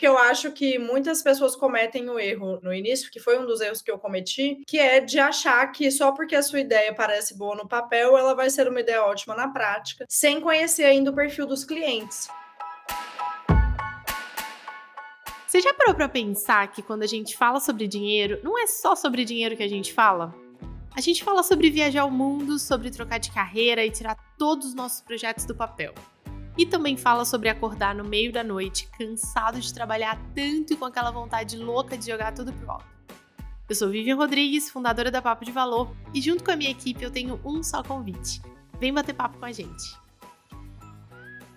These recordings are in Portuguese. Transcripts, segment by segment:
que eu acho que muitas pessoas cometem o erro no início, que foi um dos erros que eu cometi, que é de achar que só porque a sua ideia parece boa no papel, ela vai ser uma ideia ótima na prática, sem conhecer ainda o perfil dos clientes. Você já parou para pensar que quando a gente fala sobre dinheiro, não é só sobre dinheiro que a gente fala? A gente fala sobre viajar o mundo, sobre trocar de carreira e tirar todos os nossos projetos do papel. E também fala sobre acordar no meio da noite, cansado de trabalhar tanto e com aquela vontade louca de jogar tudo pro alto. Eu sou Vivian Rodrigues, fundadora da Papo de Valor, e junto com a minha equipe eu tenho um só convite. Vem bater papo com a gente.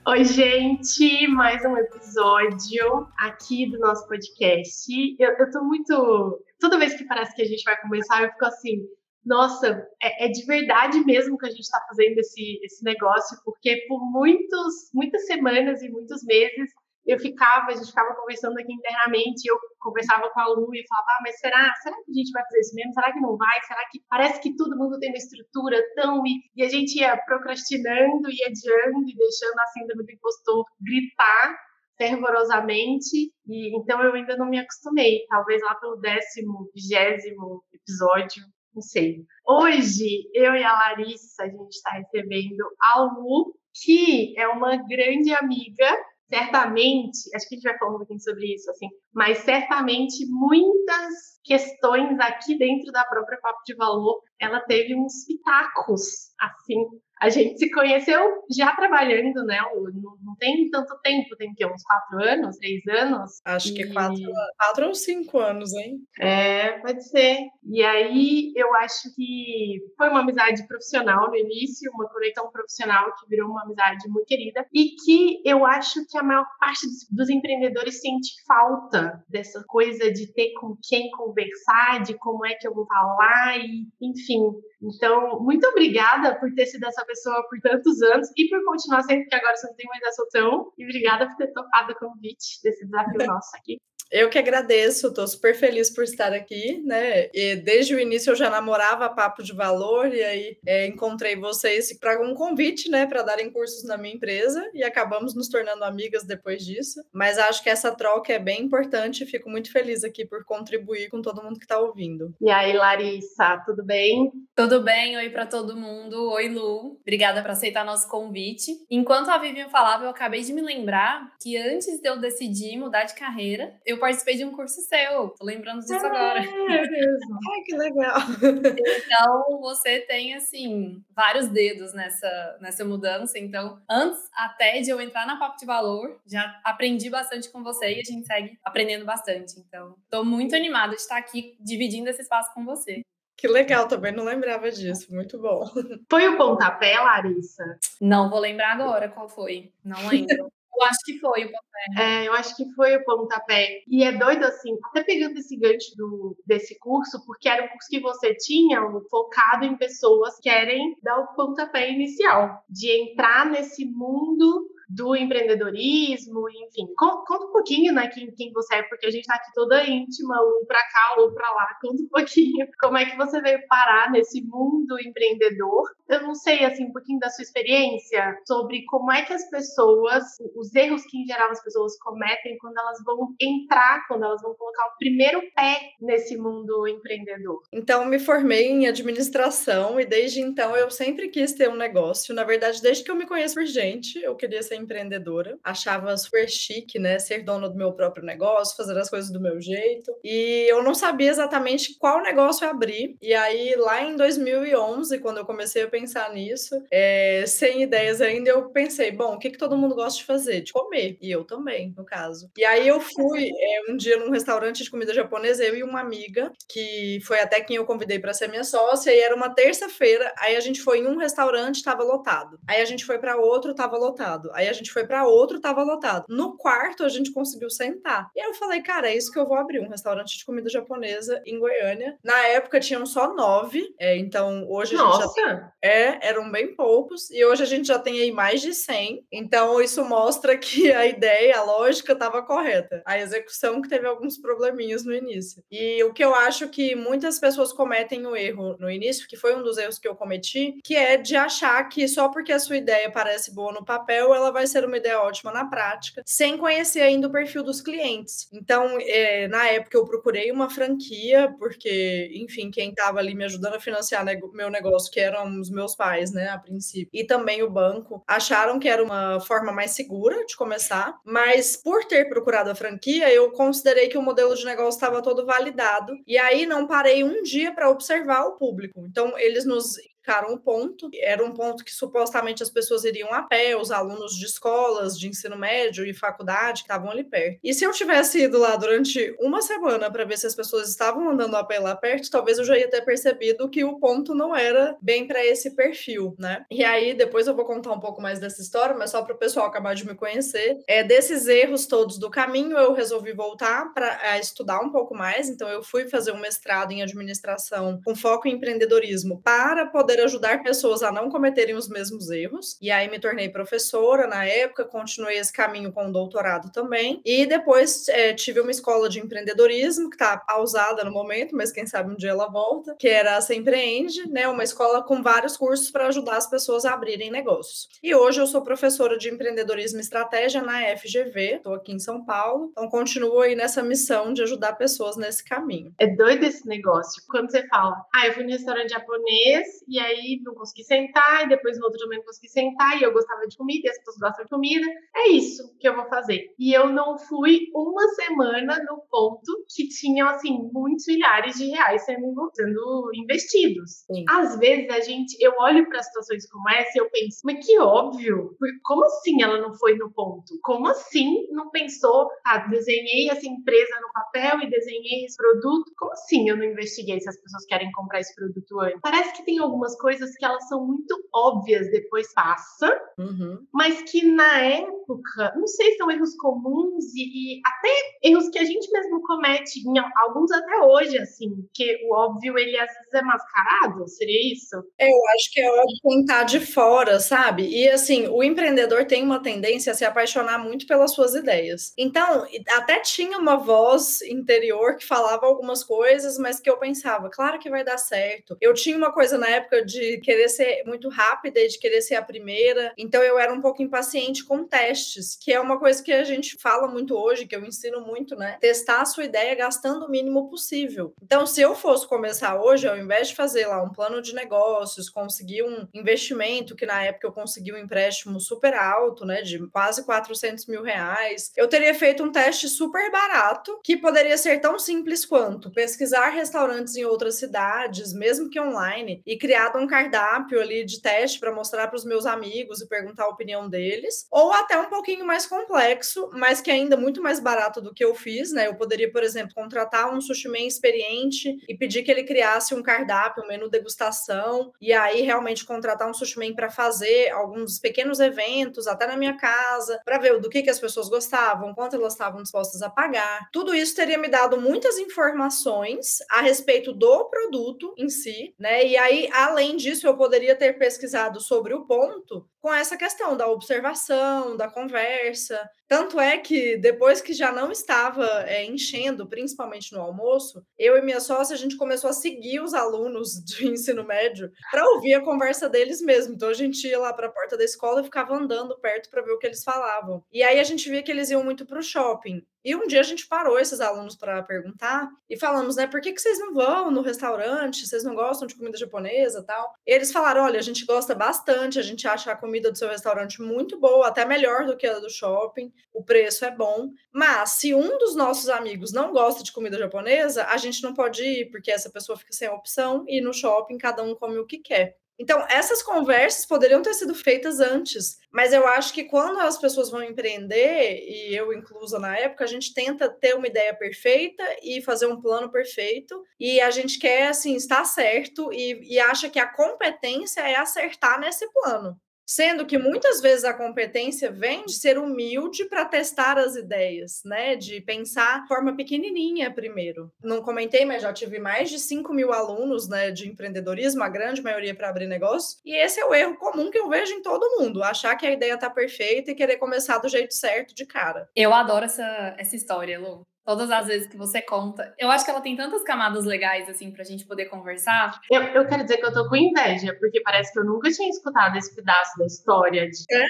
Oi, gente! Mais um episódio aqui do nosso podcast. Eu, eu tô muito. Toda vez que parece que a gente vai conversar, eu fico assim, nossa, é, é, de verdade mesmo que a gente está fazendo esse, esse negócio, porque por muitos, muitas semanas e muitos meses eu ficava, a gente ficava conversando aqui internamente, eu conversava com a Lu e falava, ah, mas será, será que a gente vai fazer isso mesmo? Será que não vai? Será que parece que todo mundo tem uma estrutura tão... E, e a gente ia procrastinando e adiando e deixando a síndrome do impostor gritar fervorosamente, e então eu ainda não me acostumei. Talvez lá pelo décimo, vigésimo episódio não sei. Hoje, eu e a Larissa, a gente está recebendo a Lu, que é uma grande amiga, certamente, acho que a gente vai falar um pouquinho sobre isso, assim, mas certamente muitas questões aqui dentro da própria Papo de Valor, ela teve uns pitacos, assim, a gente se conheceu já trabalhando, né? Não, não tem tanto tempo, tem que uns quatro anos, três anos. Acho e... que quatro, quatro ou cinco anos, hein? É, pode ser. E aí eu acho que foi uma amizade profissional no início, uma conexão profissional que virou uma amizade muito querida e que eu acho que a maior parte dos, dos empreendedores sente falta dessa coisa de ter com quem conversar, de como é que eu vou falar e, enfim. Então, muito obrigada por ter sido essa pessoa por tantos anos e por continuar sempre, que agora você não tem mais essa opção. E obrigada por ter topado o convite desse desafio nosso aqui. Eu que agradeço, estou super feliz por estar aqui, né? E desde o início eu já namorava Papo de Valor e aí é, encontrei vocês para um convite, né, para darem cursos na minha empresa e acabamos nos tornando amigas depois disso. Mas acho que essa troca é bem importante e fico muito feliz aqui por contribuir com todo mundo que está ouvindo. E aí, Larissa, tudo bem? Tudo bem, oi para todo mundo. Oi, Lu. Obrigada por aceitar nosso convite. Enquanto a Vivian falava, eu acabei de me lembrar que antes de eu decidir mudar de carreira, eu participei de um curso seu. Tô lembrando disso ah, agora. É mesmo. Ai, que legal. Então, você tem, assim, vários dedos nessa, nessa mudança. Então, antes até de eu entrar na Papo de Valor, já aprendi bastante com você e a gente segue aprendendo bastante. Então, tô muito animada de estar aqui dividindo esse espaço com você. Que legal, também não lembrava disso. Muito bom. Foi o pontapé, Larissa? Não vou lembrar agora qual foi. Não lembro. Eu acho que foi o pontapé. É, eu acho que foi o pontapé. E é doido assim, até pegando esse gancho do, desse curso, porque era um curso que você tinha focado em pessoas que querem dar o pontapé inicial, de entrar nesse mundo do empreendedorismo, enfim. Conta um pouquinho, né, quem, quem você é, porque a gente tá aqui toda íntima, um para cá, um para lá. Conta um pouquinho como é que você veio parar nesse mundo empreendedor. Eu não sei, assim, um pouquinho da sua experiência sobre como é que as pessoas, os erros que em geral as pessoas cometem quando elas vão entrar, quando elas vão colocar o primeiro pé nesse mundo empreendedor. Então, me formei em administração e desde então eu sempre quis ter um negócio. Na verdade, desde que eu me conheço por gente, eu queria ser empreendedora. Achava super chique, né? Ser dona do meu próprio negócio, fazer as coisas do meu jeito. E eu não sabia exatamente qual negócio abrir. E aí, lá em 2011, quando eu comecei a pensar nisso, é, sem ideias ainda, eu pensei, bom, o que, que todo mundo gosta de fazer? De comer. E eu também, no caso. E aí eu fui é, um dia num restaurante de comida japonesa, eu e uma amiga, que foi até quem eu convidei para ser minha sócia, e era uma terça-feira. Aí a gente foi em um restaurante, estava lotado. Aí a gente foi para outro, estava lotado. Aí a gente foi para outro, tava lotado. No quarto, a gente conseguiu sentar. E aí eu falei, cara, é isso que eu vou abrir, um restaurante de comida japonesa em Goiânia. Na época tinham só nove, é, então hoje a Nossa. gente já. É, eram bem poucos. E hoje a gente já tem aí mais de 100. Então isso mostra que a ideia, a lógica estava correta. A execução que teve alguns probleminhas no início. E o que eu acho que muitas pessoas cometem o erro no início, que foi um dos erros que eu cometi, que é de achar que só porque a sua ideia parece boa no papel, ela vai ser uma ideia ótima na prática, sem conhecer ainda o perfil dos clientes. Então, é, na época, eu procurei uma franquia, porque, enfim, quem estava ali me ajudando a financiar meu negócio, que eram os meus pais, né, a princípio, e também o banco, acharam que era uma forma mais segura de começar, mas por ter procurado a franquia, eu considerei que o modelo de negócio estava todo validado, e aí não parei um dia para observar o público. Então, eles nos indicaram um ponto. Era um ponto que supostamente as pessoas iriam a pé, os alunos de escolas de ensino médio e faculdade que estavam ali perto. E se eu tivesse ido lá durante uma semana para ver se as pessoas estavam andando a pé lá perto, talvez eu já ia ter percebido que o ponto não era bem para esse perfil, né? E aí depois eu vou contar um pouco mais dessa história, mas só para o pessoal acabar de me conhecer. É desses erros todos do caminho, eu resolvi voltar para estudar um pouco mais. Então eu fui fazer um mestrado em administração com foco em empreendedorismo para poder poder ajudar pessoas a não cometerem os mesmos erros. E aí me tornei professora na época, continuei esse caminho com o doutorado também. E depois é, tive uma escola de empreendedorismo, que está pausada no momento, mas quem sabe um dia ela volta, que era a Empreende, né? Uma escola com vários cursos para ajudar as pessoas a abrirem negócios. E hoje eu sou professora de empreendedorismo e estratégia na FGV, estou aqui em São Paulo, então continuo aí nessa missão de ajudar pessoas nesse caminho. É doido esse negócio. Quando você fala, ah, eu fui no restaurante japonês e aí não consegui sentar, e depois no outro também não consegui sentar, e eu gostava de comida, e as pessoas gostam de comida. É isso que eu vou fazer. E eu não fui uma semana no ponto que tinham, assim, muitos milhares de reais sendo, sendo investidos. Sim. Às vezes a gente, eu olho para situações como essa e eu penso, mas que óbvio, como assim ela não foi no ponto? Como assim não pensou, ah, desenhei essa empresa no papel e desenhei esse produto? Como assim eu não investiguei se as pessoas querem comprar esse produto antes? Parece que tem algumas algumas coisas que elas são muito óbvias depois passa, uhum. mas que na época, não sei se são erros comuns e, e, até erros que a gente mesmo comete, em, alguns até hoje, assim, que o óbvio ele às vezes é mascarado, seria isso? Eu acho que é óbvio quem tá de fora, sabe? E assim, o empreendedor tem uma tendência a se apaixonar muito pelas suas ideias. Então, até tinha uma voz interior que falava algumas coisas, mas que eu pensava, claro que vai dar certo. Eu tinha uma coisa na época de querer ser muito rápida e de querer ser a primeira. Então eu era um pouco impaciente com testes, que é uma coisa que a gente fala muito hoje, que eu ensino muito, né? Testar a sua ideia gastando o mínimo possível. Então, se eu fosse começar hoje, ao invés de fazer lá um plano de negócios, conseguir um investimento, que na época eu consegui um empréstimo super alto, né? De quase 400 mil reais, eu teria feito um teste super barato, que poderia ser tão simples quanto pesquisar restaurantes em outras cidades, mesmo que online, e criar um cardápio ali de teste para mostrar para os meus amigos e perguntar a opinião deles, ou até um pouquinho mais complexo, mas que ainda muito mais barato do que eu fiz, né? Eu poderia, por exemplo, contratar um sushi man experiente e pedir que ele criasse um cardápio, um menu degustação, e aí realmente contratar um sushi man para fazer alguns pequenos eventos até na minha casa, para ver do que, que as pessoas gostavam, quanto elas estavam dispostas a pagar. Tudo isso teria me dado muitas informações a respeito do produto em si, né? E aí, além além disso, eu poderia ter pesquisado sobre o ponto com essa questão da observação, da conversa. Tanto é que depois que já não estava é, enchendo, principalmente no almoço, eu e minha sócia, a gente começou a seguir os alunos do ensino médio para ouvir a conversa deles mesmo. Então a gente ia lá para a porta da escola e ficava andando perto para ver o que eles falavam. E aí a gente via que eles iam muito para o shopping. E um dia a gente parou esses alunos para perguntar e falamos, né, por que, que vocês não vão no restaurante? Vocês não gostam de comida japonesa tal? E eles falaram, olha, a gente gosta bastante, a gente acha a comida do seu restaurante muito boa, até melhor do que a do shopping, o preço é bom. Mas se um dos nossos amigos não gosta de comida japonesa, a gente não pode ir, porque essa pessoa fica sem opção e no shopping cada um come o que quer. Então, essas conversas poderiam ter sido feitas antes, mas eu acho que quando as pessoas vão empreender, e eu inclusa na época, a gente tenta ter uma ideia perfeita e fazer um plano perfeito, e a gente quer, assim, estar certo e, e acha que a competência é acertar nesse plano. Sendo que muitas vezes a competência vem de ser humilde para testar as ideias, né? De pensar de forma pequenininha primeiro. Não comentei, mas já tive mais de 5 mil alunos né, de empreendedorismo, a grande maioria para abrir negócio. E esse é o erro comum que eu vejo em todo mundo: achar que a ideia está perfeita e querer começar do jeito certo de cara. Eu adoro essa, essa história, Lu todas as vezes que você conta. Eu acho que ela tem tantas camadas legais, assim, pra gente poder conversar. Eu, eu quero dizer que eu tô com inveja, porque parece que eu nunca tinha escutado esse pedaço da história. De... É,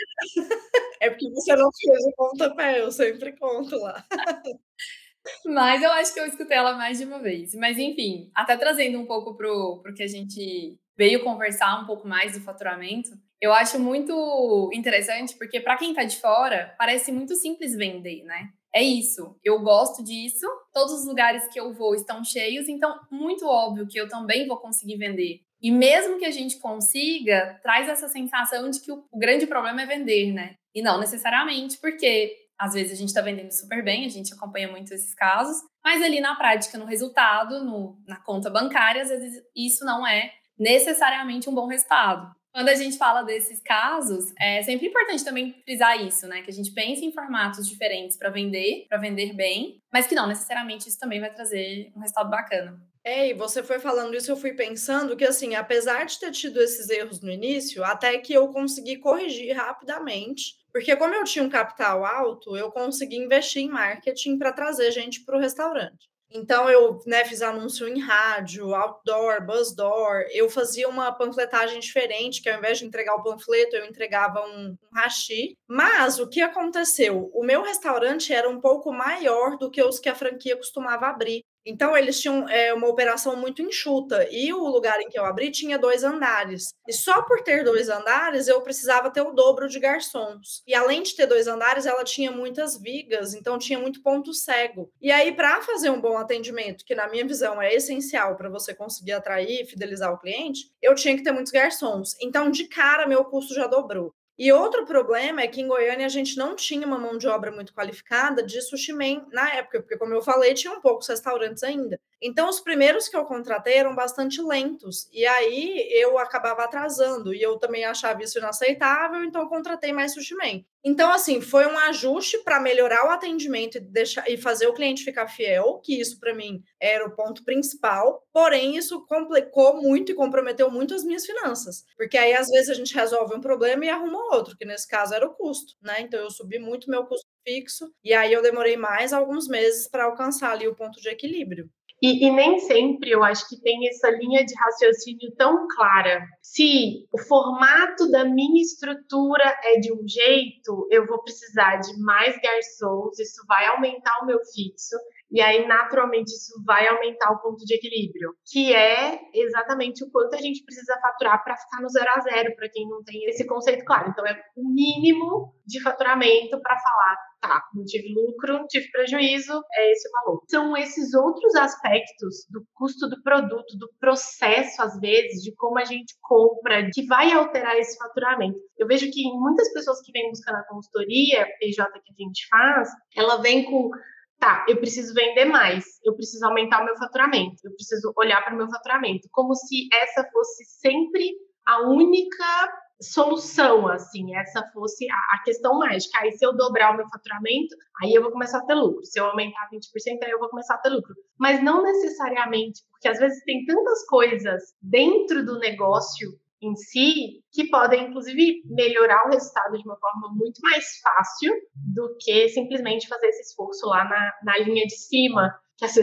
É porque você não fez o pontapé, eu sempre conto lá. Mas eu acho que eu escutei ela mais de uma vez. Mas enfim, até trazendo um pouco pro, pro que a gente veio conversar um pouco mais do faturamento, eu acho muito interessante porque para quem está de fora, parece muito simples vender, né? É isso, eu gosto disso, todos os lugares que eu vou estão cheios, então muito óbvio que eu também vou conseguir vender. E mesmo que a gente consiga, traz essa sensação de que o, grande problema é vender, né? E não necessariamente, porque às vezes a gente está vendendo super bem, a gente acompanha muito esses casos, mas ali na prática, no resultado, no, na conta bancária, às vezes isso não é necessariamente um bom resultado. Quando a gente fala desses casos, é sempre importante também frisar isso, né? Que a gente pense em formatos diferentes para vender, para vender bem, mas que não necessariamente isso também vai trazer um resultado bacana. É, e você foi falando isso, eu fui pensando que, assim, apesar de ter tido esses erros no início, até que eu consegui corrigir rapidamente, porque como eu tinha um capital alto, eu consegui investir em marketing para trazer gente para o restaurante. Então eu né, fiz anúncio em rádio, outdoor, bus door. Eu fazia uma panfletagem diferente, que ao invés de entregar o panfleto, eu entregava um, um hashi. Mas o que aconteceu? O meu restaurante era um pouco maior do que os que a franquia costumava abrir. Então, eles tinham é, uma operação muito enxuta. E o lugar em que eu abri tinha dois andares. E só por ter dois andares, eu precisava ter o dobro de garçons. E além de ter dois andares, ela tinha muitas vigas, então tinha muito ponto cego. E aí, para fazer um bom atendimento, que na minha visão é essencial para você conseguir atrair e fidelizar o cliente, eu tinha que ter muitos garçons. Então, de cara, meu custo já dobrou. E outro problema é que em Goiânia a gente não tinha uma mão de obra muito qualificada de sushi man na época, porque, como eu falei, tinham poucos restaurantes ainda. Então, os primeiros que eu contratei eram bastante lentos, e aí eu acabava atrasando, e eu também achava isso inaceitável, então contratei mais sushi. Então, assim, foi um ajuste para melhorar o atendimento e, deixar, e fazer o cliente ficar fiel, que isso para mim era o ponto principal. Porém, isso complicou muito e comprometeu muito as minhas finanças. Porque aí, às vezes, a gente resolve um problema e arruma outro, que nesse caso era o custo, né? Então, eu subi muito meu custo fixo, e aí eu demorei mais alguns meses para alcançar ali o ponto de equilíbrio. E, e, nem sempre eu acho que tem essa linha de raciocínio tão clara. Se o formato da minha estrutura é de um jeito, eu vou precisar de mais garçons, isso vai aumentar o meu fixo. E aí, naturalmente, isso vai aumentar o ponto de equilíbrio, que é exatamente o quanto a gente precisa faturar para ficar no zero a zero, para quem não tem esse conceito claro. Então, é o mínimo de faturamento para falar, tá, não tive lucro, não tive prejuízo, é esse o valor. São esses outros aspectos do custo do produto, do processo, às vezes, de como a gente compra, que vai alterar esse faturamento. Eu vejo que muitas pessoas que vêm buscando a consultoria, PJ que a gente faz, ela vem com tá, eu preciso vender mais, eu preciso aumentar o meu faturamento, eu preciso olhar para o meu faturamento, como se essa fosse sempre a única solução, assim, essa fosse a, a, questão mágica. Aí, se eu dobrar o meu faturamento, aí eu vou começar a ter lucro. Se eu aumentar 20%, aí eu vou começar a ter lucro. Mas não necessariamente, porque às vezes tem tantas coisas dentro do negócio em si que podem, inclusive, melhorar o resultado de uma forma muito mais fácil do que simplesmente fazer esse esforço lá na, na linha de cima.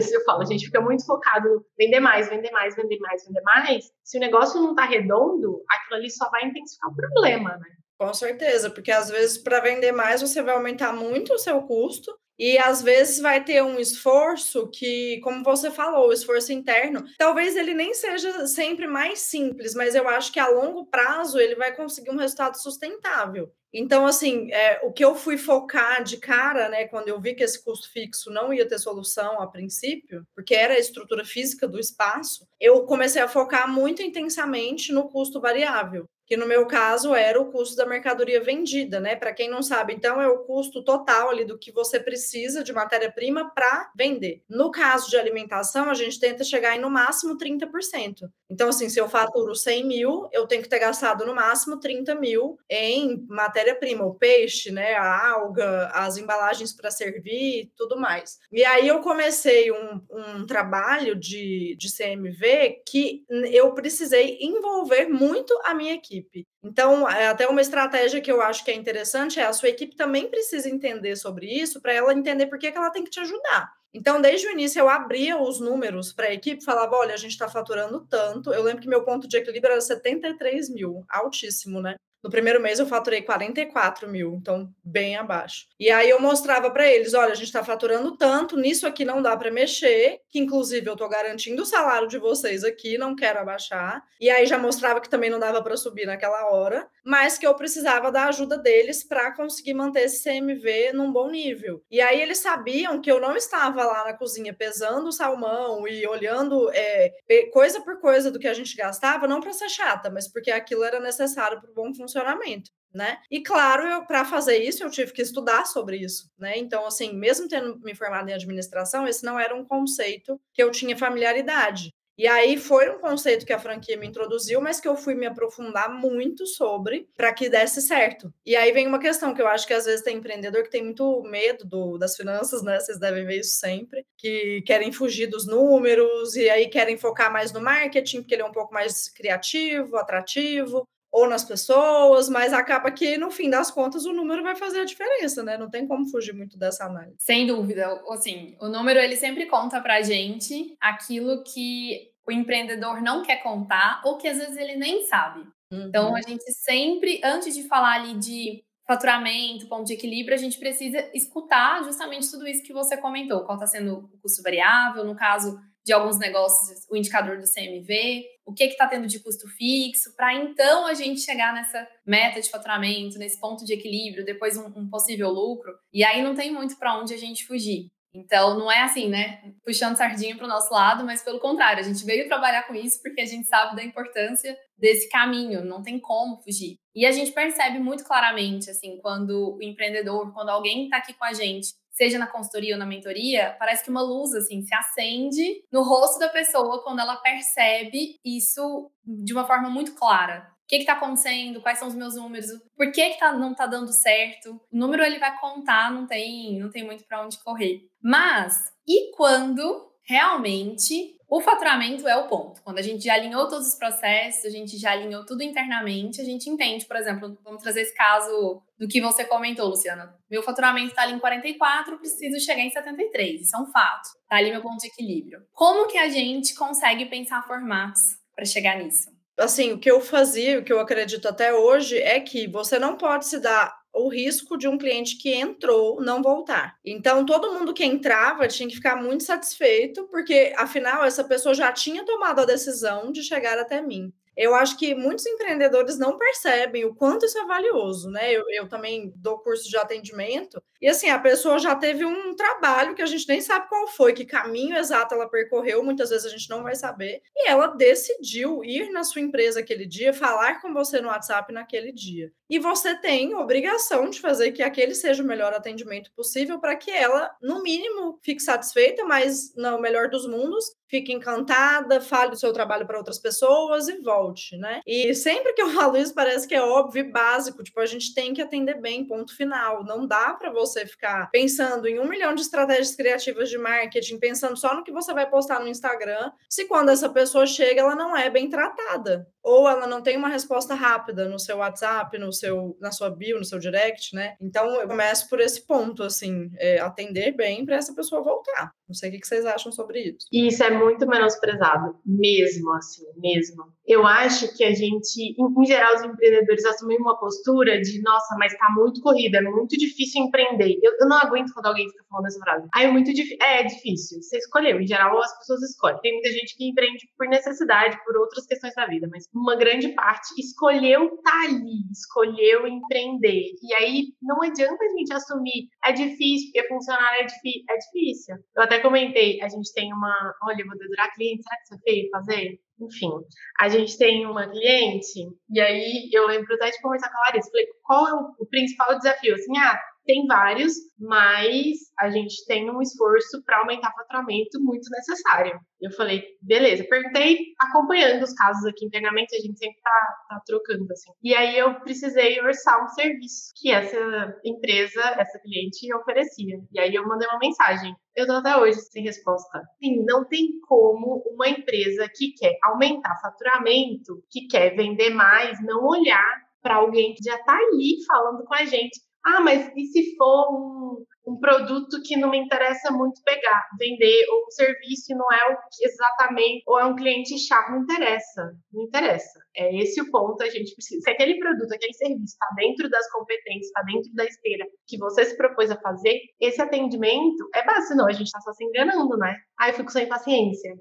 Que eu falo, a gente fica muito focado em vender mais, vender mais, vender mais, vender mais. Se o negócio não está redondo, aquilo ali só vai intensificar o problema, né? Com certeza, porque às vezes para vender mais você vai aumentar muito o seu custo e às vezes vai ter um esforço que, como você falou, o esforço interno, talvez ele nem seja sempre mais simples, mas eu acho que a longo prazo ele vai conseguir um resultado sustentável. Então, assim, é, o que eu fui focar de cara, né, quando eu vi que esse custo fixo não ia ter solução a princípio, porque era a estrutura física do espaço, eu comecei a focar muito intensamente no custo variável que no meu caso era o custo da mercadoria vendida, né? Para quem não sabe, então é o custo total ali do que você precisa de matéria-prima para vender. No caso de alimentação, a gente tenta chegar em no máximo 30%. Então, assim, se eu faturo 100 mil, eu tenho que ter gastado no máximo 30 mil em matéria-prima, o peixe, né? A alga, as embalagens para servir, tudo mais. E aí eu comecei um, um trabalho de, de CMV que eu precisei envolver muito a minha equipe equipe. Então, é até uma estratégia que eu acho que é interessante é a sua equipe também precisa entender sobre isso para ela entender por que, que ela tem que te ajudar. Então, desde o início, eu abria os números para a equipe, falava: olha, a gente está faturando tanto. Eu lembro que meu ponto de equilíbrio era 73 mil, altíssimo, né? No primeiro mês eu faturei 44 mil, então bem abaixo. E aí eu mostrava para eles: olha, a gente está faturando tanto, nisso aqui não dá para mexer, que inclusive eu estou garantindo o salário de vocês aqui, não quero abaixar. E aí já mostrava que também não dava para subir naquela hora, mas que eu precisava da ajuda deles para conseguir manter esse CMV num bom nível. E aí eles sabiam que eu não estava lá na cozinha pesando o salmão e olhando é, coisa por coisa do que a gente gastava, não para ser chata, mas porque aquilo era necessário para o bom funcionamento. Né? E claro, para fazer isso eu tive que estudar sobre isso, né? Então, assim, mesmo tendo me formado em administração, esse não era um conceito que eu tinha familiaridade. E aí foi um conceito que a franquia me introduziu, mas que eu fui me aprofundar muito sobre para que desse certo. E aí vem uma questão que eu acho que às vezes tem empreendedor que tem muito medo do, das finanças, né? Vocês devem ver isso sempre, que querem fugir dos números e aí querem focar mais no marketing, porque ele é um pouco mais criativo, atrativo ou nas pessoas, mas acaba que no fim das contas o número vai fazer a diferença, né? Não tem como fugir muito dessa análise. Sem dúvida, assim, o número ele sempre conta pra gente aquilo que o empreendedor não quer contar ou que às vezes ele nem sabe. Uhum. Então a gente sempre, antes de falar ali de faturamento, ponto de equilíbrio, a gente precisa escutar justamente tudo isso que você comentou. Qual está sendo o custo variável, no caso de alguns negócios, o indicador do CMV, o que está tendo de custo fixo, para então a gente chegar nessa meta de faturamento, nesse ponto de equilíbrio, depois um, um possível lucro. E aí não tem muito para onde a gente fugir. Então, não é assim, né? Puxando sardinha para o nosso lado, mas pelo contrário, a gente veio trabalhar com isso porque a gente sabe da importância desse caminho, não tem como fugir. E a gente percebe muito claramente, assim, quando o empreendedor, quando alguém está aqui com a gente, seja na consultoria ou na mentoria, parece que uma luz assim se acende no rosto da pessoa quando ela percebe isso de uma forma muito clara. Que está acontecendo? Quais são os meus números? Por que, que tá, não está dando certo? O número ele vai contar, não tem, não tem muito para onde correr. Mas e quando realmente o faturamento é o ponto. Quando a gente já alinhou todos os processos, a gente já alinhou tudo internamente, a gente entende, por exemplo, vamos trazer esse caso do que você comentou, Luciana. Meu faturamento está ali em 44, preciso chegar em 73. Isso é um fato. Tá ali meu ponto de equilíbrio. Como que a gente consegue pensar formatos para chegar nisso? Assim, o que eu fazia, o que eu acredito até hoje é que você não pode se dar o risco de um cliente que entrou não voltar. Então, todo mundo que entrava tinha que ficar muito satisfeito, porque afinal essa pessoa já tinha tomado a decisão de chegar até mim eu acho que muitos empreendedores não percebem o quanto isso é valioso, né? Eu, eu, também dou curso de atendimento, e assim, a pessoa já teve um trabalho que a gente nem sabe qual foi, que caminho exato ela percorreu, muitas vezes a gente não vai saber, e ela decidiu ir na sua empresa aquele dia, falar com você no WhatsApp naquele dia. E você tem obrigação de fazer que aquele seja o melhor atendimento possível para que ela, no mínimo, fique satisfeita, mas no melhor dos mundos, fique encantada, fale do seu trabalho para outras pessoas e volte, né? E sempre que eu falo isso, parece que é óbvio e básico, tipo, a gente tem que atender bem, ponto final. Não dá para você ficar pensando em um milhão de estratégias criativas de marketing, pensando só no que você vai postar no Instagram, se quando essa pessoa chega, ela não é bem tratada ou ela não tem uma resposta rápida no seu WhatsApp, no seu, na sua bio, no seu direct, né? Então eu começo por esse ponto, assim, é, atender bem para essa pessoa voltar. Não sei o que vocês acham sobre isso. Isso é muito menosprezado, mesmo assim, mesmo. Eu acho que a gente, em, geral, os empreendedores assumem uma postura de, nossa, mas tá muito corrida, é muito difícil empreender. Eu, eu não aguento quando alguém fica falando essa frase. Ah, é muito difícil. É, é difícil. Você escolheu. Em geral, as pessoas escolhem. Tem muita gente que empreende por necessidade, por outras questões da vida, mas uma grande parte escolheu estar tá ali, escolheu empreender. E aí não adianta a gente assumir é difícil, porque funcionar é, é difícil. Eu até comentei, a gente tem uma. Olha, vou dedurar cliente, será que isso é feio fazer? Enfim, a gente tem uma cliente, e aí eu lembro até de conversar com a Larissa, falei, qual é o, o principal desafio? Assim, ah, tem vários, mas a gente tem um esforço para aumentar o faturamento muito necessário. Eu falei, beleza. Perguntei, acompanhando os casos aqui internamente, a gente sempre tá, tá trocando assim. E aí eu precisei orçar um serviço que essa empresa, essa cliente oferecia. E aí eu mandei uma mensagem. Eu tô até hoje sem resposta. Sim, não tem como uma empresa que quer aumentar faturamento, que quer vender mais, não olhar para alguém que já está ali falando com a gente ah, mas e se for um, um produto que não me interessa muito pegar, vender, ou um serviço não é o que exatamente, ou é um cliente chato, não interessa, não interessa. É esse o ponto, a gente precisa. Se aquele produto, aquele serviço está dentro das competências, está dentro da esteira que você se propôs a fazer, esse atendimento é básico, não, a gente está só se enganando, né? Aí eu fico sem paciência.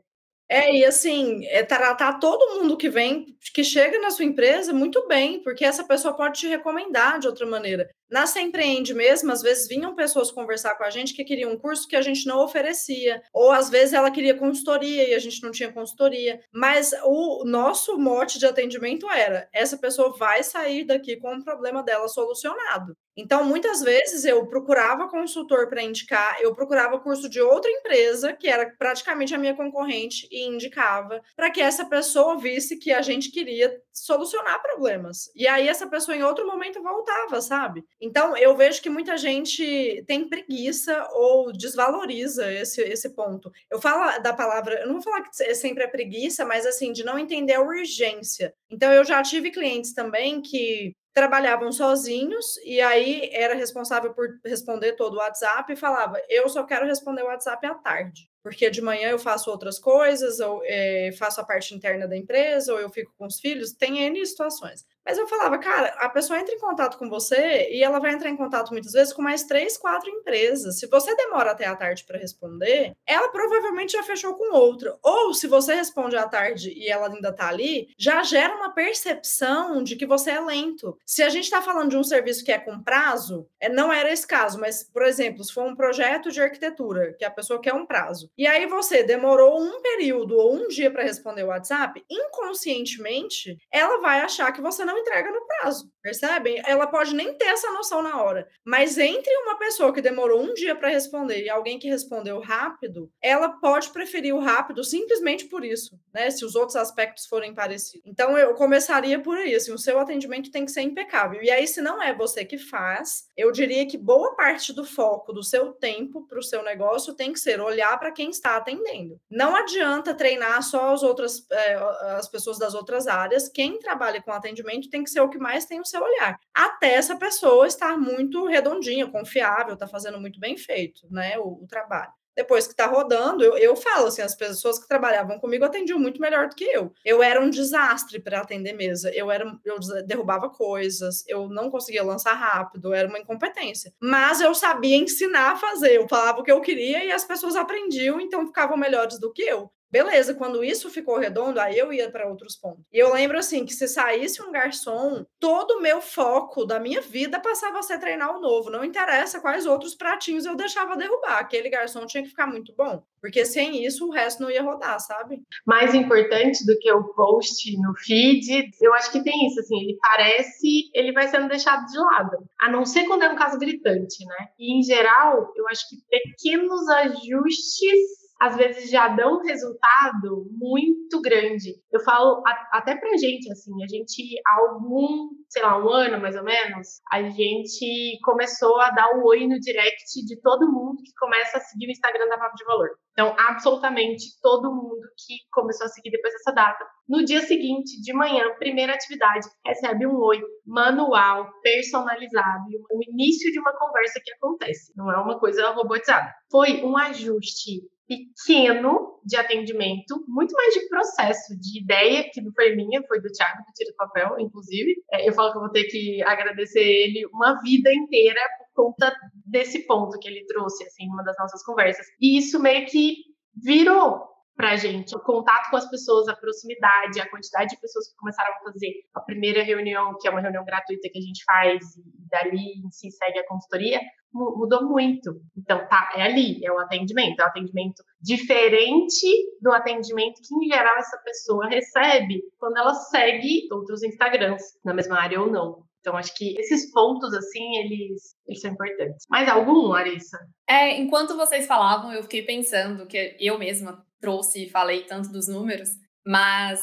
É, e assim, é tratar todo mundo que vem, que chega na sua empresa muito bem, porque essa pessoa pode te recomendar de outra maneira. Na Se Empreende mesmo, às vezes vinham pessoas conversar com a gente que queriam um curso que a gente não oferecia, ou às vezes ela queria consultoria e a gente não tinha consultoria. Mas o nosso mote de atendimento era: essa pessoa vai sair daqui com o problema dela solucionado. Então, muitas vezes eu procurava consultor para indicar, eu procurava curso de outra empresa, que era praticamente a minha concorrente, e indicava para que essa pessoa visse que a gente queria solucionar problemas. E aí essa pessoa em outro momento voltava, sabe? Então, eu vejo que muita gente tem preguiça ou desvaloriza esse, esse ponto. Eu falo da palavra, eu não vou falar que sempre é preguiça, mas assim, de não entender a urgência. Então, eu já tive clientes também que trabalhavam sozinhos e aí era responsável por responder todo o WhatsApp e falava: Eu só quero responder o WhatsApp à tarde porque de manhã eu faço outras coisas, ou é, faço a parte interna da empresa, ou eu fico com os filhos, tem N situações. Mas eu falava, cara, a pessoa entra em contato com você e ela vai entrar em contato muitas vezes com mais três, quatro empresas. Se você demora até a tarde para responder, ela provavelmente já fechou com outra. Ou se você responde à tarde e ela ainda está ali, já gera uma percepção de que você é lento. Se a gente está falando de um serviço que é com prazo, é, não era esse caso, mas, por exemplo, se for um projeto de arquitetura, que a pessoa quer um prazo, e aí você demorou um período ou um dia para responder o WhatsApp, inconscientemente, ela vai achar que você não entrega no prazo, percebem? Ela pode nem ter essa noção na hora, mas entre uma pessoa que demorou um dia para responder e alguém que respondeu rápido, ela pode preferir o rápido simplesmente por isso, né? Se os outros aspectos forem parecidos. Então eu começaria por aí, assim, o seu atendimento tem que ser impecável. E aí, se não é você que faz, eu diria que boa parte do foco do seu tempo para o seu negócio tem que ser olhar para quem está atendendo. Não adianta treinar só as outras é, as pessoas das outras áreas. Quem trabalha com atendimento tem que ser o que mais tem o seu olhar. Até essa pessoa estar muito redondinha, confiável, está fazendo muito bem feito, né? O, o trabalho depois que está rodando, eu, eu falo assim, as pessoas que trabalhavam comigo atendiam muito melhor do que eu. Eu era um desastre para atender mesa. Eu era, eu derrubava coisas, eu não conseguia lançar rápido, era uma incompetência. Mas eu sabia ensinar a fazer. Eu falava o que eu queria e as pessoas aprendiam, então ficavam melhores do que eu. Beleza, quando isso ficou redondo, aí eu ia para outros pontos. E eu lembro assim que se saísse um garçom, todo o meu foco da minha vida passava a ser treinar o novo. Não interessa quais outros pratinhos eu deixava derrubar. Aquele garçom tinha que ficar muito bom, porque sem isso o resto não ia rodar, sabe? Mais importante do que o post no feed, eu acho que tem isso assim, ele parece, ele vai sendo deixado de lado. A não ser quando é um caso gritante, né? E em geral, eu acho que pequenos ajustes às vezes já dão um resultado muito grande. Eu falo a, até pra gente, assim, a gente, há algum, sei lá, um ano mais ou menos, a gente começou a dar o oi no direct de todo mundo que começa a seguir o Instagram da Papo de Valor. Então, absolutamente todo mundo que começou a seguir depois dessa data. No dia seguinte, de manhã, primeira atividade, recebe um oi manual, personalizado, o início de uma conversa que acontece. Não é uma coisa robotizada. Foi um ajuste pequeno de atendimento, muito mais de processo, de ideia, que não foi minha, foi do Thiago, do Tira Papel, inclusive. É, eu falo que eu vou ter que agradecer ele uma vida inteira por conta desse ponto que ele trouxe, assim, numa das nossas conversas. E isso meio que virou para a gente. O contato com as pessoas, a proximidade, a quantidade de pessoas que começaram a fazer a primeira reunião, que é uma reunião gratuita que a gente faz, e dali si segue a consultoria, mudou muito. Então, tá, é ali, é o atendimento, é o atendimento diferente do atendimento que, em geral, essa pessoa recebe quando ela segue outros Instagrams na mesma área ou não. Então, acho que esses pontos, assim, eles, eles são importantes. Mais algum, Larissa? É, enquanto vocês falavam, eu fiquei pensando que eu mesma trouxe e falei tanto dos números, mas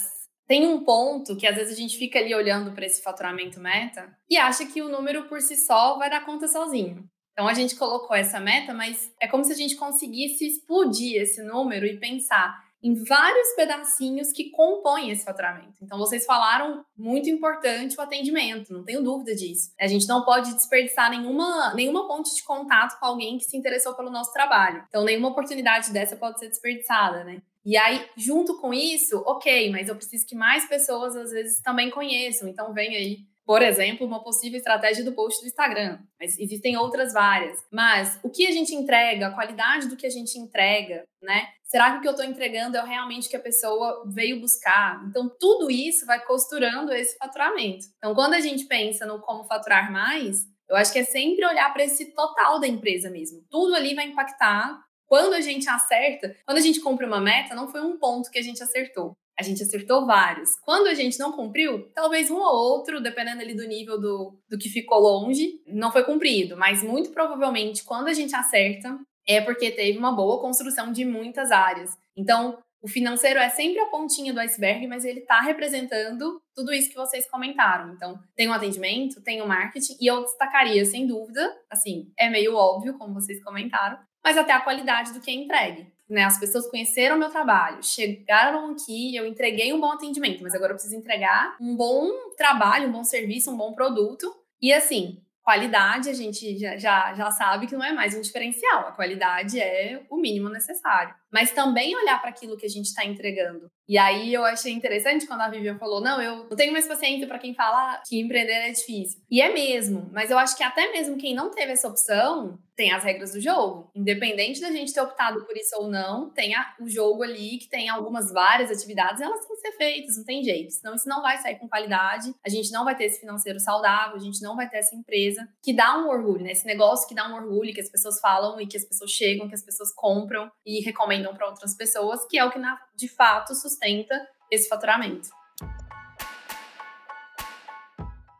tem um ponto que às vezes a gente fica ali olhando para esse faturamento meta e acha que o número por si só vai dar conta sozinho. Então a gente colocou essa meta, mas é como se a gente conseguisse explodir esse número e pensar: em vários pedacinhos que compõem esse faturamento. Então, vocês falaram muito importante o atendimento, não tenho dúvida disso. A gente não pode desperdiçar nenhuma, nenhuma ponte de contato com alguém que se interessou pelo nosso trabalho. Então, nenhuma oportunidade dessa pode ser desperdiçada, né? E aí, junto com isso, ok, mas eu preciso que mais pessoas às vezes também conheçam. Então, vem aí por exemplo, uma possível estratégia do post do Instagram, mas existem outras várias. Mas o que a gente entrega, a qualidade do que a gente entrega, né? Será que o que eu estou entregando é realmente o que a pessoa veio buscar? Então, tudo isso vai costurando esse faturamento. Então, quando a gente pensa no como faturar mais, eu acho que é sempre olhar para esse total da empresa mesmo. Tudo ali vai impactar. Quando a gente acerta, quando a gente cumpre uma meta, não foi um ponto que a gente acertou. A gente acertou vários. Quando a gente não cumpriu, talvez um ou outro, dependendo ali do nível do, do que ficou longe, não foi cumprido. Mas muito provavelmente, quando a gente acerta, é porque teve uma boa construção de muitas áreas. Então, o financeiro é sempre a pontinha do iceberg, mas ele está representando tudo isso que vocês comentaram. Então, tem o atendimento, tem o marketing, e eu destacaria, sem dúvida, assim, é meio óbvio, como vocês comentaram, mas até a qualidade do que é entregue né? As pessoas conheceram meu trabalho, chegaram aqui, eu entreguei um bom atendimento, mas agora eu preciso entregar um bom trabalho, um bom serviço, um bom produto. E assim, qualidade a gente já, já, já sabe que não é mais um diferencial, a qualidade é o mínimo necessário. Mas também olhar para aquilo que a gente está entregando. E aí eu achei interessante quando a Vivian falou: não, eu não tenho mais paciência para quem fala que empreender é difícil. E é mesmo, mas eu acho que até mesmo quem não teve essa opção tem as regras do jogo. Independente da gente ter optado por isso ou não, tem a, o jogo ali que tem algumas várias atividades, elas têm que ser feitas, não tem jeito. Senão isso não vai sair com qualidade, a gente não vai ter esse financeiro saudável, a gente não vai ter essa empresa que dá um orgulho, né? Esse negócio que dá um orgulho, que as pessoas falam e que as pessoas chegam, que as pessoas compram e recomendam para outras pessoas, que é o que na, de fato sustenta esse faturamento.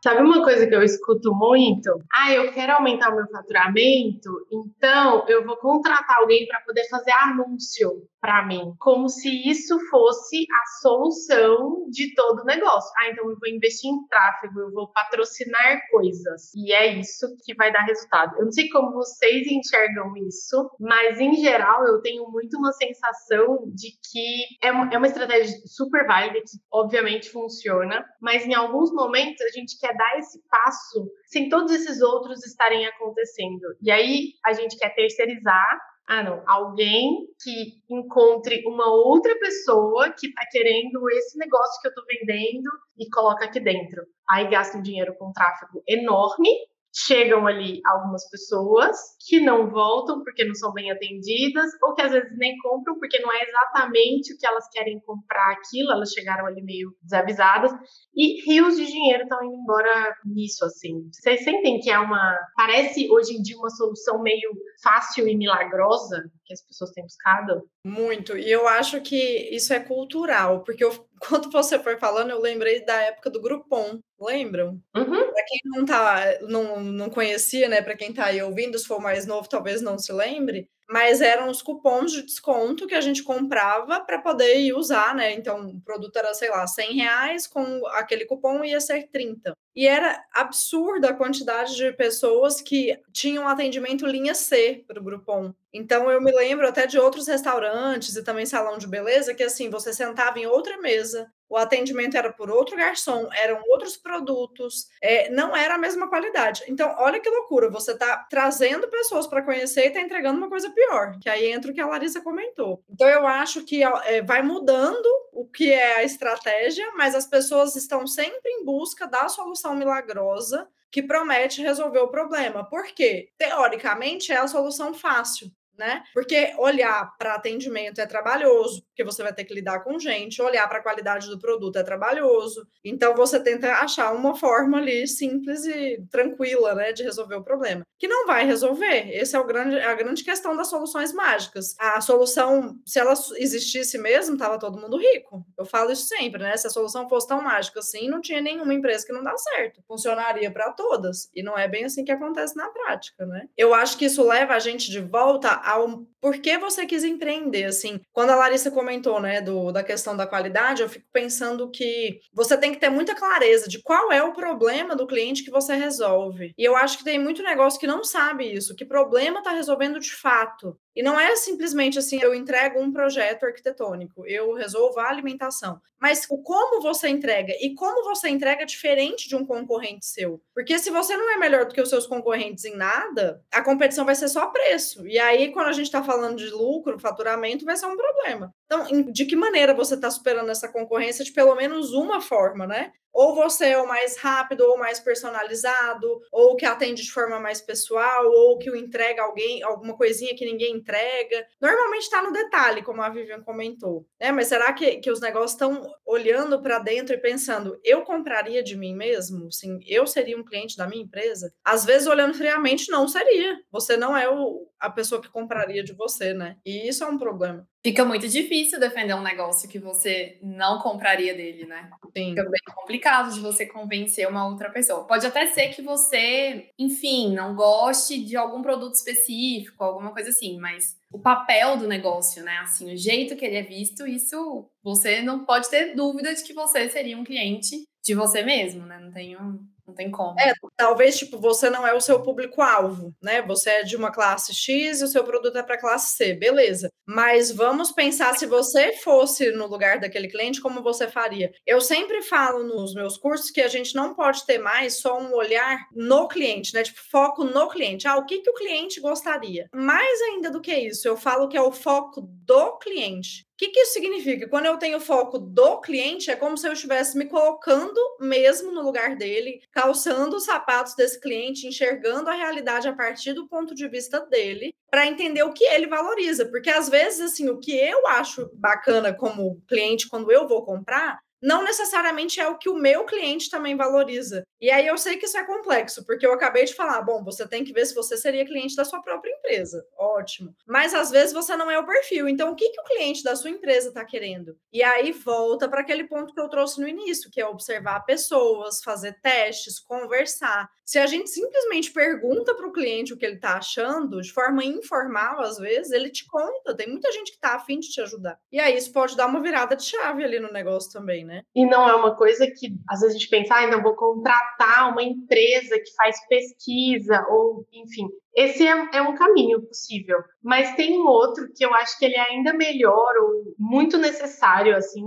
Sabe uma coisa que eu escuto muito? Ah, eu quero aumentar o meu faturamento, então eu vou contratar alguém para poder fazer anúncio para mim, como se isso fosse a solução de todo o negócio. Ah, então eu vou investir em tráfego, eu vou patrocinar coisas. E é isso que vai dar resultado. Eu não sei como vocês enxergam isso, mas em geral eu tenho muito uma sensação de que é uma, é estratégia super válida, que obviamente funciona, mas em alguns momentos a gente quer dar esse passo sem todos esses outros estarem acontecendo. E aí a gente quer terceirizar ah, não, alguém que encontre uma outra pessoa que está querendo esse negócio que eu estou vendendo e coloca aqui dentro. Aí gasta um dinheiro com tráfego enorme chegam ali algumas pessoas que não voltam porque não são bem atendidas, ou que às vezes nem compram porque não é exatamente o que elas querem comprar aquilo, elas chegaram ali meio desavisadas, e rios de dinheiro estão indo embora nisso, assim. Vocês sentem que é uma. Parece hoje em dia uma solução meio fácil e milagrosa que as pessoas têm buscado? Muito, e eu acho que isso é cultural, porque eu, quando você foi falando, eu lembrei da época do Groupon, lembram? Uhum. Para quem não, tá, não, não conhecia, né, para quem está aí ouvindo, se for mais novo, talvez não se lembre, mas eram os cupons de desconto que a gente comprava para poder ir usar, né? Então, o produto era, sei lá, 100 reais, com aquele cupom ia ser 30. E era absurda a quantidade de pessoas que tinham atendimento linha C para o Groupon. Então, eu me lembro até de outros restaurantes e também salão de beleza que, assim, você sentava em outra mesa, o atendimento era por outro garçom, eram outros produtos, é, não era a mesma qualidade. Então, olha que loucura, você está trazendo pessoas para conhecer e está entregando uma coisa pior, que aí entra o que a Larissa comentou. Então, eu acho que é, vai mudando o que é a estratégia, mas as pessoas estão sempre em busca da solução milagrosa que promete resolver o problema. Por quê? Teoricamente, é a solução fácil né? Porque olhar para atendimento é trabalhoso, porque você vai ter que lidar com gente, olhar para a qualidade do produto é trabalhoso. Então você tenta achar uma forma ali simples e tranquila, né, de resolver o problema. Que não vai resolver. Esse é o grande a grande questão das soluções mágicas. A solução, se ela existisse mesmo, tava todo mundo rico. Eu falo isso sempre, né? Se a solução fosse tão mágica assim, não tinha nenhuma empresa que não dá certo. Funcionaria para todas. E não é bem assim que acontece na prática, né? Eu acho que isso leva a gente de volta ao por que você quis empreender, assim. Quando a Larissa comentou, né, do, da questão da qualidade, eu fico pensando que você tem que ter muita clareza de qual é o problema do cliente que você resolve. E eu acho que tem muito negócio que não sabe isso, que problema está resolvendo de fato. E não é simplesmente assim, eu entrego um projeto arquitetônico, eu resolvo a alimentação. Mas o como você entrega e como você entrega é diferente de um concorrente seu. Porque se você não é melhor do que os seus concorrentes em nada, a competição vai ser só preço. E aí, quando a gente está falando de lucro, faturamento, vai ser um problema. Então, de que maneira você está superando essa concorrência de pelo menos uma forma, né? Ou você é o mais rápido, ou mais personalizado, ou que atende de forma mais pessoal, ou que o entrega alguém, alguma coisinha que ninguém entrega. Normalmente está no detalhe, como a Vivian comentou. Né? Mas será que, que os negócios estão olhando para dentro e pensando, eu compraria de mim mesmo? Sim, eu seria um cliente da minha empresa? Às vezes, olhando friamente, não seria. Você não é o, a pessoa que compraria de você, né? E isso é um problema. Fica muito difícil defender um negócio que você não compraria dele, né? Sim. Fica bem complicado de você convencer uma outra pessoa. Pode até ser que você, enfim, não goste de algum produto específico, alguma coisa assim, mas o papel do negócio, né? Assim, o jeito que ele é visto, isso você não pode ter dúvida de que você seria um cliente de você mesmo, né? Não tenho não tem como. É, talvez, tipo, você não é o seu público-alvo, né? Você é de uma classe X e o seu produto é para classe C, beleza. Mas vamos pensar se você fosse no lugar daquele cliente, como você faria. Eu sempre falo nos meus cursos que a gente não pode ter mais só um olhar no cliente, né? Tipo, foco no cliente. Ah, o que, que o cliente gostaria? Mais ainda do que isso, eu falo que é o foco do cliente que, que isso significa? Quando eu tenho foco do cliente, é como se eu estivesse me colocando mesmo no lugar dele, calçando os sapatos desse cliente, enxergando a realidade a partir do ponto de vista dele, para entender o que ele valoriza. Porque às vezes, assim, o que eu acho bacana como cliente quando eu vou comprar, não necessariamente é o que o meu cliente também valoriza. E aí eu sei que isso é complexo, porque eu acabei de falar, bom, você tem que ver se você seria cliente da sua própria empresa. Ótimo. Mas às vezes você não é o perfil. Então, o que, que o cliente da sua empresa está querendo? E aí volta para aquele ponto que eu trouxe no início, que é observar pessoas, fazer testes, conversar. Se a gente simplesmente pergunta para o cliente o que ele está achando, de forma informal, às vezes, ele te conta. Tem muita gente que está afim de te ajudar. E aí isso pode dar uma virada de chave ali no negócio também, né? E não é uma coisa que às vezes a gente pensa, ah, não vou contratar uma empresa que faz pesquisa, ou enfim. Esse é, é um caminho possível. Mas tem um outro que eu acho que ele é ainda melhor, ou muito necessário, assim,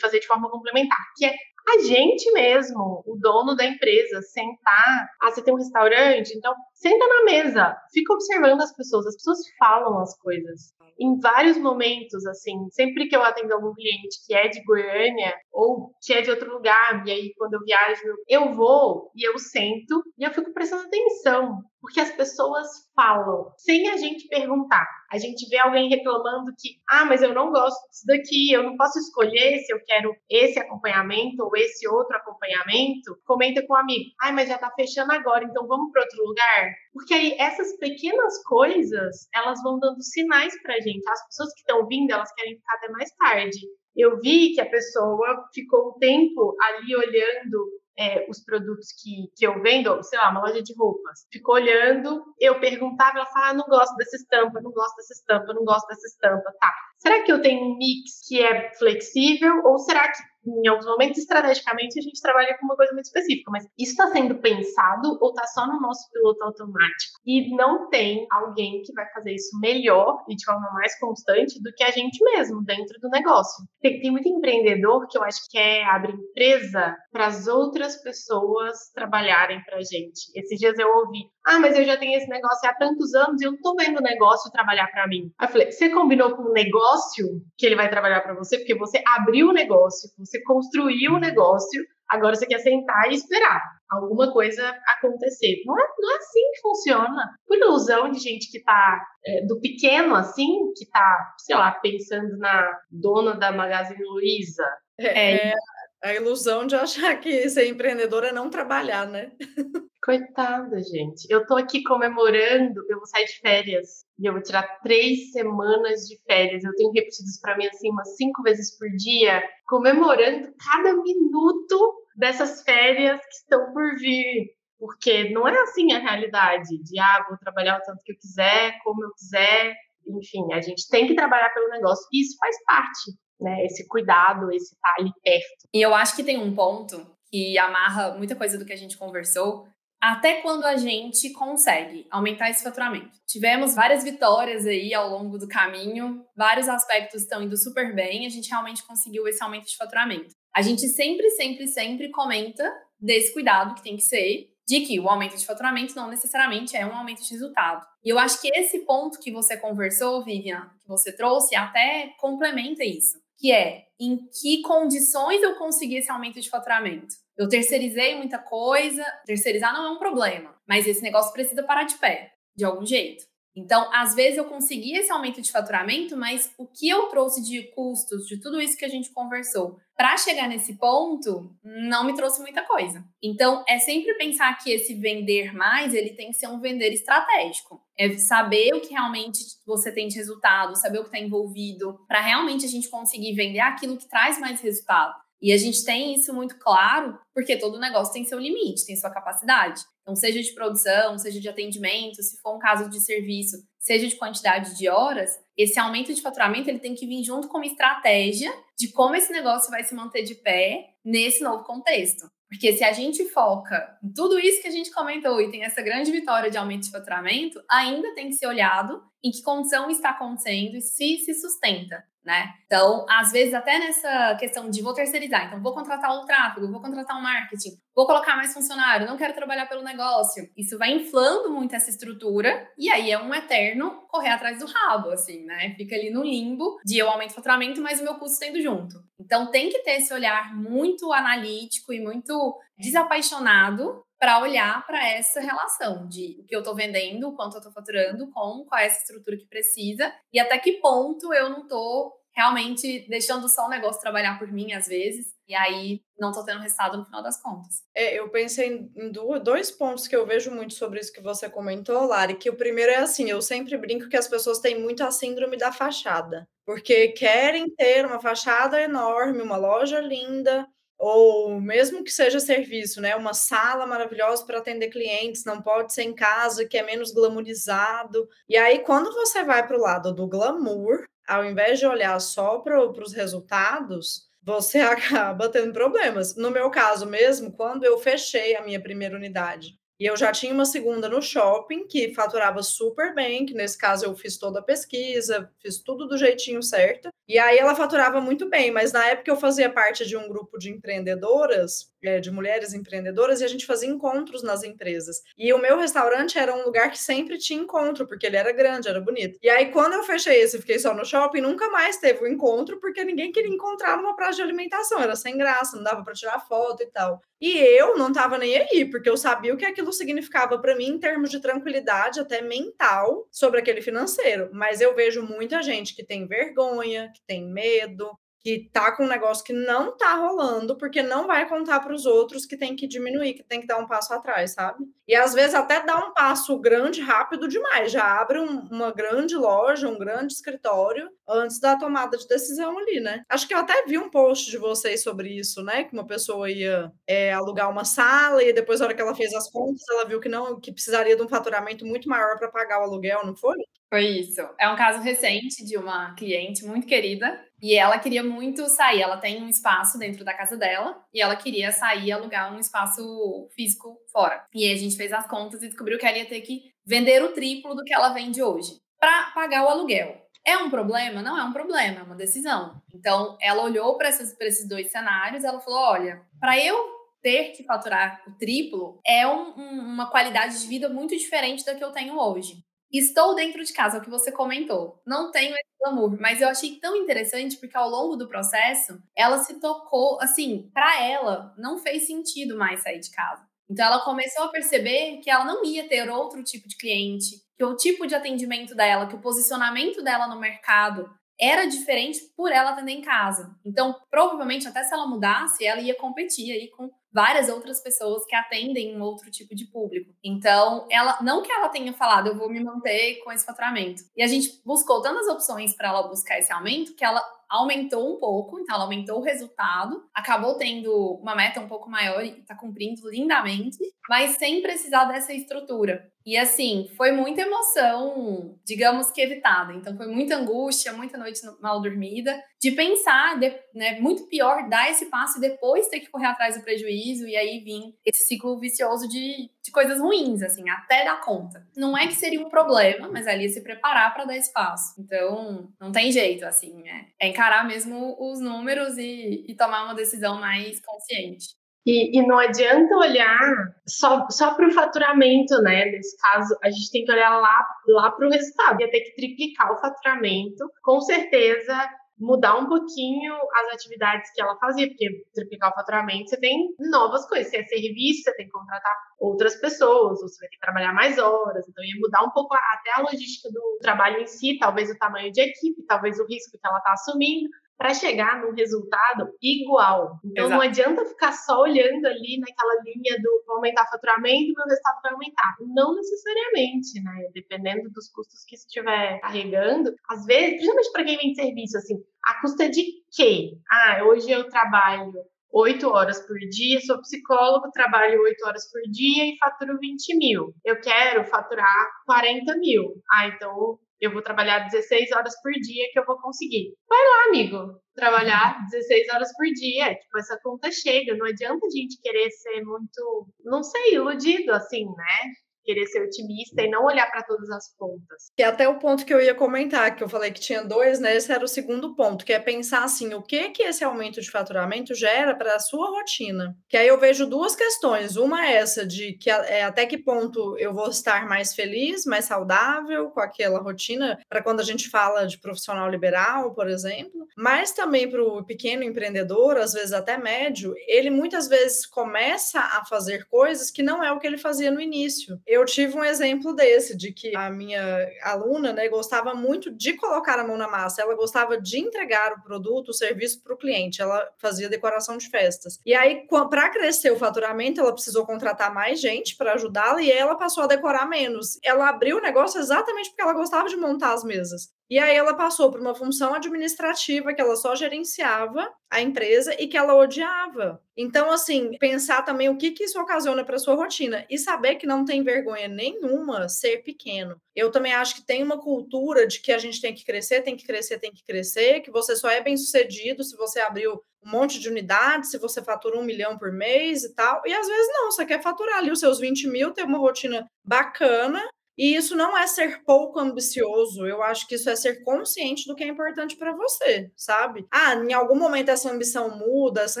fazer de forma complementar, que é a gente mesmo, o dono da empresa, sentar. Ah, você tem um restaurante? Então, senta na mesa, fica observando as pessoas. As pessoas falam as coisas. Em vários momentos, assim, sempre que eu atendo algum cliente que é de Goiânia ou que é de outro lugar, e aí quando eu viajo, eu vou e eu sento e eu fico prestando atenção porque as pessoas falam sem a gente perguntar. A gente vê alguém reclamando que, ah, mas eu não gosto disso daqui, eu não posso escolher se eu quero esse acompanhamento ou esse outro acompanhamento. Comenta com um amigo, ah, mas já tá fechando agora, então vamos para outro lugar. Porque aí essas pequenas coisas, elas vão dando sinais pra gente. As pessoas que estão vindo, elas querem ficar até mais tarde. Eu vi que a pessoa ficou um tempo ali olhando é, os produtos que, que eu vendo, sei lá, uma loja de roupas, ficou olhando, eu perguntava, ela falava, ah, não gosto dessa estampa, não gosto dessa estampa, não gosto dessa estampa, tá. Será que eu tenho um mix que é flexível ou será que em alguns momentos, estrategicamente, a gente trabalha com uma coisa muito específica, mas isso está sendo pensado ou está só no nosso piloto automático? E não tem alguém que vai fazer isso melhor e de forma mais constante do que a gente mesmo, dentro do negócio. Tem, tem muito empreendedor que eu acho que quer abrir empresa para as outras pessoas trabalharem para a gente. Esses dias eu ouvi, ah, mas eu já tenho esse negócio há tantos anos e eu não tô vendo o negócio trabalhar para mim. Aí eu falei, você combinou com o negócio que ele vai trabalhar para você, porque você abriu o negócio, você construiu o negócio, agora você quer sentar e esperar alguma coisa acontecer. Não é, não é assim que funciona. Por ilusão de gente que tá é, do pequeno assim, que tá, sei lá, pensando na dona da Magazine Luiza. É, é a ilusão de achar que ser empreendedor é não trabalhar, né? Coitada, gente. Eu tô aqui comemorando, eu vou sair de férias e eu vou tirar três semanas de férias. Eu tenho repetido isso pra mim assim umas cinco vezes por dia, comemorando cada minuto dessas férias que estão por vir. Porque não é assim a realidade de, ah, vou trabalhar o tanto que eu quiser, como eu quiser. Enfim, a gente tem que trabalhar pelo negócio. E isso faz parte, né? Esse cuidado, esse estar ali perto. E eu acho que tem um ponto que amarra muita coisa do que a gente conversou, até quando a gente consegue aumentar esse faturamento. Tivemos várias vitórias aí ao longo do caminho, vários aspectos estão indo super bem, a gente realmente conseguiu esse aumento de faturamento. A gente sempre, sempre, sempre comenta desse cuidado que tem que ser de que o aumento de faturamento não necessariamente é um aumento de resultado. E eu acho que esse ponto que você conversou, Vivian, que você trouxe, até complementa isso, que é em que condições eu consegui esse aumento de faturamento. Eu terceirizei muita coisa, terceirizar não é um problema, mas esse negócio precisa parar de pé, de algum jeito. Então, às vezes eu consegui esse aumento de faturamento, mas o que eu trouxe de custos, de tudo isso que a gente conversou, para chegar nesse ponto, não me trouxe muita coisa. Então, é sempre pensar que esse vender mais, ele tem que ser um vender estratégico. É saber o que realmente você tem de resultado, saber o que está envolvido, para realmente a gente conseguir vender aquilo que traz mais resultado. E a gente tem isso muito claro, porque todo negócio tem seu limite, tem sua capacidade. Então, seja de produção, seja de atendimento, se for um caso de serviço, seja de quantidade de horas, esse aumento de faturamento ele tem que vir junto com uma estratégia de como esse negócio vai se manter de pé nesse novo contexto. Porque se a gente foca em tudo isso que a gente comentou e tem essa grande vitória de aumento de faturamento, ainda tem que ser olhado em que condição está acontecendo e se se sustenta né? Então, às vezes, até nessa questão de vou terceirizar, então vou contratar o tráfego, vou contratar o marketing, vou colocar mais funcionário, não quero trabalhar pelo negócio. Isso vai inflando muito essa estrutura e aí é um eterno correr atrás do rabo, assim, né? Fica ali no limbo de eu aumento o faturamento, mas o meu custo tendo junto. Então, tem que ter esse olhar muito analítico e muito desapaixonado para olhar para essa relação de o que eu estou vendendo, quanto eu estou faturando, com qual é essa estrutura que precisa e até que ponto eu não estou realmente deixando só o negócio trabalhar por mim às vezes e aí não estou tendo resultado no final das contas. É, eu pensei em dois pontos que eu vejo muito sobre isso que você comentou, Lari, que o primeiro é assim, eu sempre brinco que as pessoas têm muito a síndrome da fachada, porque querem ter uma fachada enorme, uma loja linda, ou mesmo que seja serviço, né? Uma sala maravilhosa para atender clientes, não pode ser em casa, que é menos glamourizado. E aí, quando você vai para o lado do glamour, ao invés de olhar só para os resultados, você acaba tendo problemas. No meu caso mesmo, quando eu fechei a minha primeira unidade, e eu já tinha uma segunda no shopping que faturava super bem, que nesse caso eu fiz toda a pesquisa, fiz tudo do jeitinho certo. E aí ela faturava muito bem, mas na época eu fazia parte de um grupo de empreendedoras, é, de mulheres empreendedoras, e a gente fazia encontros nas empresas. E o meu restaurante era um lugar que sempre tinha encontro, porque ele era grande, era bonito. E aí, quando eu fechei esse e fiquei só no shopping, nunca mais teve o um encontro, porque ninguém queria encontrar numa praça de alimentação, era sem graça, não dava para tirar foto e tal. E eu não tava nem aí, porque eu sabia o que aquilo significava para mim em termos de tranquilidade, até mental, sobre aquele financeiro. Mas eu vejo muita gente que tem vergonha, que tem medo, que tá com um negócio que não tá rolando, porque não vai contar para os outros que tem que diminuir, que tem que dar um passo atrás, sabe? E às vezes até dá um passo grande rápido demais, já abre um, uma grande loja, um grande escritório antes da tomada de decisão ali, né? Acho que eu até vi um post de vocês sobre isso, né? Que uma pessoa ia é, alugar uma sala e depois, na hora que ela fez as contas, ela viu que não, que precisaria de um faturamento muito maior para pagar o aluguel, não foi? Foi isso. É um caso recente de uma cliente muito querida e ela queria muito sair. Ela tem um espaço dentro da casa dela e ela queria sair e alugar um espaço físico fora. E a gente fez as contas e descobriu que ela ia ter que vender o triplo do que ela vende hoje para pagar o aluguel. É um problema? Não é um problema, é uma decisão. Então, ela olhou para esses, esses dois cenários ela falou: olha, para eu ter que faturar o triplo é um, um, uma qualidade de vida muito diferente da que eu tenho hoje. Estou dentro de casa, é o que você comentou. Não tenho esse glamour, mas eu achei tão interessante porque ao longo do processo, ela se tocou, assim, para ela não fez sentido mais sair de casa. Então ela começou a perceber que ela não ia ter outro tipo de cliente, que o tipo de atendimento dela, que o posicionamento dela no mercado era diferente por ela atender em casa. Então, provavelmente, até se ela mudasse, ela ia competir aí com várias outras pessoas que atendem um outro tipo de público. Então, ela não que ela tenha falado, eu vou me manter com esse faturamento. E a gente buscou tantas opções para ela buscar esse aumento que ela aumentou um pouco, então ela aumentou o resultado, acabou tendo uma meta um pouco maior e está cumprindo lindamente, mas sem precisar dessa estrutura. E assim, foi muita emoção, digamos que evitada. Então foi muita angústia, muita noite mal dormida, de pensar, de, né, muito pior dar esse passo e depois ter que correr atrás do prejuízo e aí vir esse ciclo vicioso de, de coisas ruins, assim, até dar conta. Não é que seria um problema, mas ali é se preparar para dar esse passo. Então, não tem jeito, assim, é, é encarar mesmo os números e, e tomar uma decisão mais consciente. E, e, não adianta olhar só, só para o faturamento, né? Nesse caso, a gente tem que olhar lá, lá para o resultado. Ia ter que triplicar o faturamento. Com certeza, mudar um pouquinho as atividades que ela fazia, porque triplicar o faturamento, você tem novas coisas. Se é serviço, você tem que contratar outras pessoas, ou você vai ter que trabalhar mais horas. Então, ia mudar um pouco até a logística do trabalho em si, talvez o tamanho de equipe, talvez o risco que ela está assumindo para chegar num resultado igual. Então Exato. não adianta ficar só olhando ali naquela linha do vou aumentar o faturamento, meu resultado vai aumentar. Não necessariamente, né? Dependendo dos custos que estiver carregando, às vezes, principalmente para quem vende serviço, assim, a custa de quê? Ah, hoje eu trabalho oito horas por dia, sou psicólogo, trabalho oito horas por dia e faturo 20 mil. Eu quero faturar 40 mil. Ah, então eu vou trabalhar 16 horas por dia que eu vou conseguir. Vai lá, amigo, trabalhar 16 horas por dia. Tipo, essa conta chega. Não adianta a gente querer ser muito, não sei, iludido assim, né? Querer ser otimista e não olhar para todas as pontas. Que é até o ponto que eu ia comentar, que eu falei que tinha dois, né? Esse era o segundo ponto, que é pensar assim, o que que esse aumento de faturamento gera para a sua rotina. Que aí eu vejo duas questões. Uma é essa de que é, até que ponto eu vou estar mais feliz, mais saudável com aquela rotina, para quando a gente fala de profissional liberal, por exemplo, mas também para o pequeno empreendedor, às vezes até médio, ele muitas vezes começa a fazer coisas que não é o que ele fazia no início eu tive um exemplo desse, de que a minha aluna né, gostava muito de colocar a mão na massa, ela gostava de entregar o produto, o serviço para o cliente, ela fazia decoração de festas. E aí, para crescer o faturamento, ela precisou contratar mais gente para ajudá-la e ela passou a decorar menos. Ela abriu o negócio exatamente porque ela gostava de montar as mesas. E aí ela passou por uma função administrativa que ela só gerenciava a empresa e que ela odiava. Então, assim, pensar também o que, que isso ocasiona para sua rotina e saber que não tem vergonha nenhuma ser pequeno. Eu também acho que tem uma cultura de que a gente tem que crescer, tem que crescer, tem que crescer, que você só é bem sucedido se você abriu um monte de unidades, se você fatura um milhão por mês e tal. E às vezes não, você quer faturar ali os seus 20 mil, ter uma rotina bacana e isso não é ser pouco ambicioso, eu acho que isso é ser consciente do que é importante para você, sabe? Ah, em algum momento essa ambição muda, essa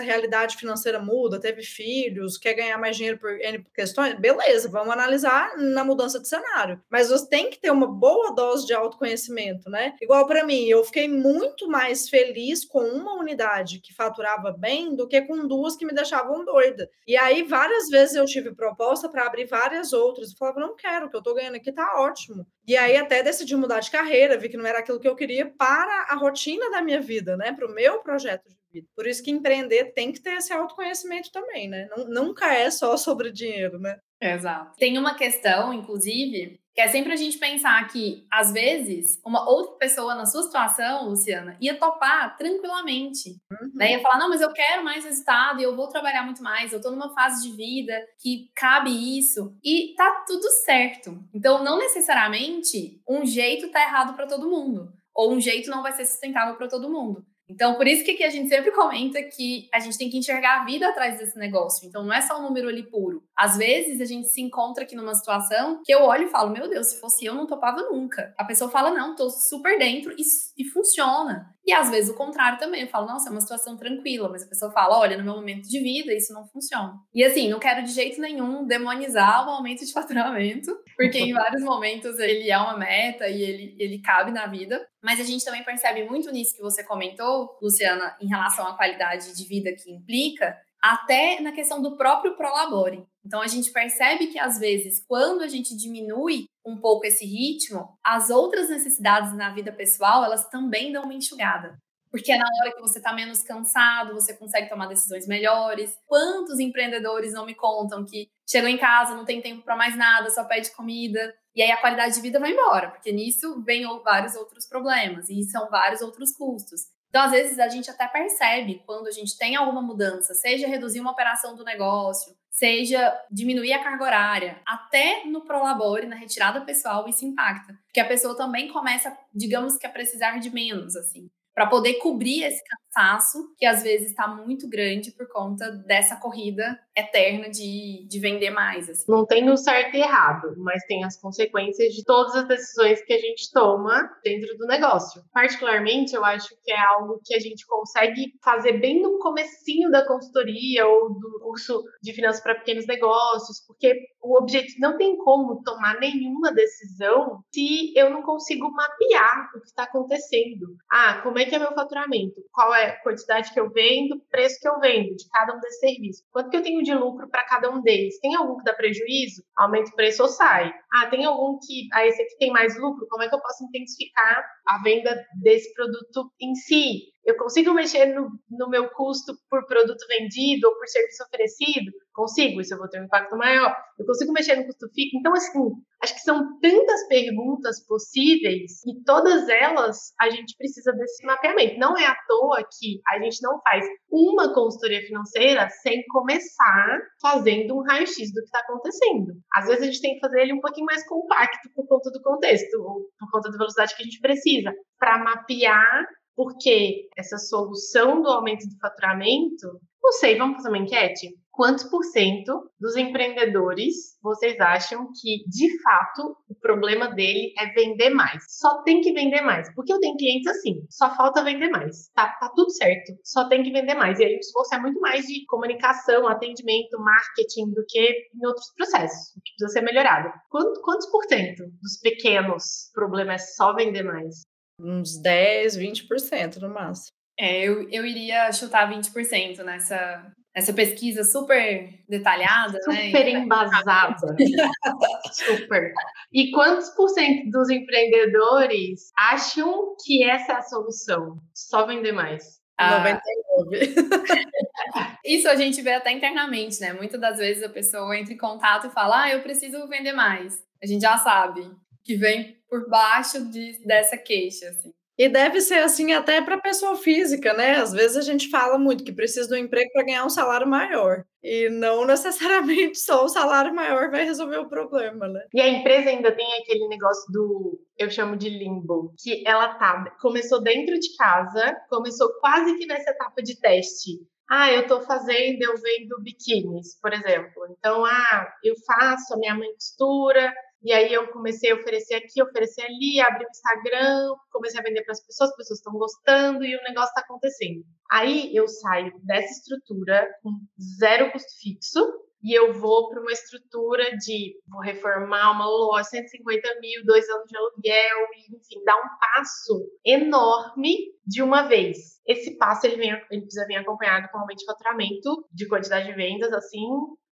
realidade financeira muda, teve filhos, quer ganhar mais dinheiro por N questões, beleza, vamos analisar na mudança de cenário. Mas você tem que ter uma boa dose de autoconhecimento, né? Igual para mim, eu fiquei muito mais feliz com uma unidade que faturava bem do que com duas que me deixavam doida. E aí, várias vezes eu tive proposta para abrir várias outras. Eu falava, não quero, que eu tô ganhando que tá ótimo. E aí até decidi mudar de carreira, vi que não era aquilo que eu queria para a rotina da minha vida, né? Para o meu projeto de vida. Por isso que empreender tem que ter esse autoconhecimento também, né? nunca é só sobre dinheiro, né? Exato. Tem uma questão, inclusive, que é sempre a gente pensar que, às vezes, uma outra pessoa na sua situação, Luciana, ia topar tranquilamente. Uhum. Né? Ia falar, não, mas eu quero mais resultado e eu vou trabalhar muito mais, eu tô numa fase de vida que cabe isso. E tá tudo certo. Então, não necessariamente um jeito tá errado para todo mundo. Ou um jeito não vai ser sustentável para todo mundo. Então, por isso que a gente sempre comenta que a gente tem que enxergar a vida atrás desse negócio. Então, não é só um número ali puro. Às vezes, a gente se encontra aqui numa situação que eu olho e falo, meu Deus, se fosse eu, não topava nunca. A pessoa fala, não, tô super dentro e, e funciona. E às vezes o contrário também. Eu falo, nossa, é uma situação tranquila, mas a pessoa fala, olha, no meu momento de vida isso não funciona. E assim, não quero de jeito nenhum demonizar o aumento de faturamento, porque em vários momentos ele é uma meta e ele, ele cabe na vida. Mas a gente também percebe muito nisso que você comentou, Luciana, em relação à qualidade de vida que implica, até na questão do próprio prolabore. Então a gente percebe que às vezes, quando a gente diminui um pouco esse ritmo, as outras necessidades na vida pessoal, elas também dão uma enxugada. Porque é na hora que você está menos cansado, você consegue tomar decisões melhores. Quantos empreendedores não me contam que chegam em casa, não tem tempo para mais nada, só pede comida, e aí a qualidade de vida vai embora, porque nisso vem vários outros problemas e são vários outros custos. Então, às vezes, a gente até percebe quando a gente tem alguma mudança, seja reduzir uma operação do negócio, seja diminuir a carga horária, até no Prolabore, na retirada pessoal, isso impacta. Porque a pessoa também começa, digamos que a precisar de menos, assim para poder cobrir esse cansaço que às vezes está muito grande por conta dessa corrida eterna de, de vender mais. Assim. Não tem o certo e errado, mas tem as consequências de todas as decisões que a gente toma dentro do negócio. Particularmente, eu acho que é algo que a gente consegue fazer bem no comecinho da consultoria ou do curso de finanças para pequenos negócios, porque o objetivo não tem como tomar nenhuma decisão se eu não consigo mapear o que está acontecendo. Ah, como é que é meu faturamento? Qual é a quantidade que eu vendo, preço que eu vendo de cada um desses serviços? Quanto que eu tenho de lucro para cada um deles? Tem algum que dá prejuízo? Aumenta o preço ou sai? Ah, tem algum que, ah, esse aqui tem mais lucro? Como é que eu posso intensificar a venda desse produto em si? Eu consigo mexer no, no, meu custo por produto vendido ou por serviço oferecido? Consigo, isso eu vou ter um impacto maior. Eu consigo mexer no custo fixo? Então, assim, acho que são tantas perguntas possíveis e todas elas a gente precisa desse mapeamento. Não é à toa que a gente não faz uma consultoria financeira sem começar fazendo um raio-x do que está acontecendo. Às vezes a gente tem que fazer ele um pouquinho mais compacto por conta do contexto, ou por conta da velocidade que a gente precisa, para mapear porque essa solução do aumento do faturamento, não sei, vamos fazer uma enquete? Quantos por cento dos empreendedores vocês acham que, de fato, o problema dele é vender mais? Só tem que vender mais. Porque eu tenho clientes assim, só falta vender mais. Tá, tá tudo certo, só tem que vender mais. E aí o esforço é muito mais de comunicação, atendimento, marketing do que em outros processos, que precisa ser melhorado. Quantos, por cento dos pequenos problemas é só vender mais? Uns 10, 20% no máximo. É, eu, eu iria chutar 20% nessa, nessa pesquisa super detalhada, super né? Super embasada. super. E quantos por cento dos empreendedores acham que essa é a solução? Só vender mais? Ah, 99. Isso a gente vê até internamente, né? Muitas das vezes a pessoa entra em contato e fala: Ah, eu preciso vender mais. A gente já sabe que vem por baixo de, dessa queixa, assim. E deve ser assim até para pessoa física, né? Às vezes a gente fala muito que precisa do emprego para ganhar um salário maior. E não necessariamente só o salário maior vai resolver o problema, né? E a empresa ainda tem aquele negócio do, eu chamo de limbo, que ela tá, começou dentro de casa, começou quase que nessa etapa de teste. Ah, eu estou fazendo, eu vendo biquínis, por exemplo. Então, ah, eu faço, a minha mãe costura, e aí eu comecei a oferecer aqui, oferecer ali, abri o Instagram, comecei a vender para as pessoas, as pessoas estão gostando e o negócio está acontecendo. Aí eu saio dessa estrutura com zero custo fixo e eu vou para uma estrutura de vou reformar uma loja, 150 mil, dois anos de aluguel, e, enfim, dar um passo enorme de uma vez. Esse passo ele, vem, ele precisa vir acompanhado com aumento de faturamento, de quantidade de vendas, assim,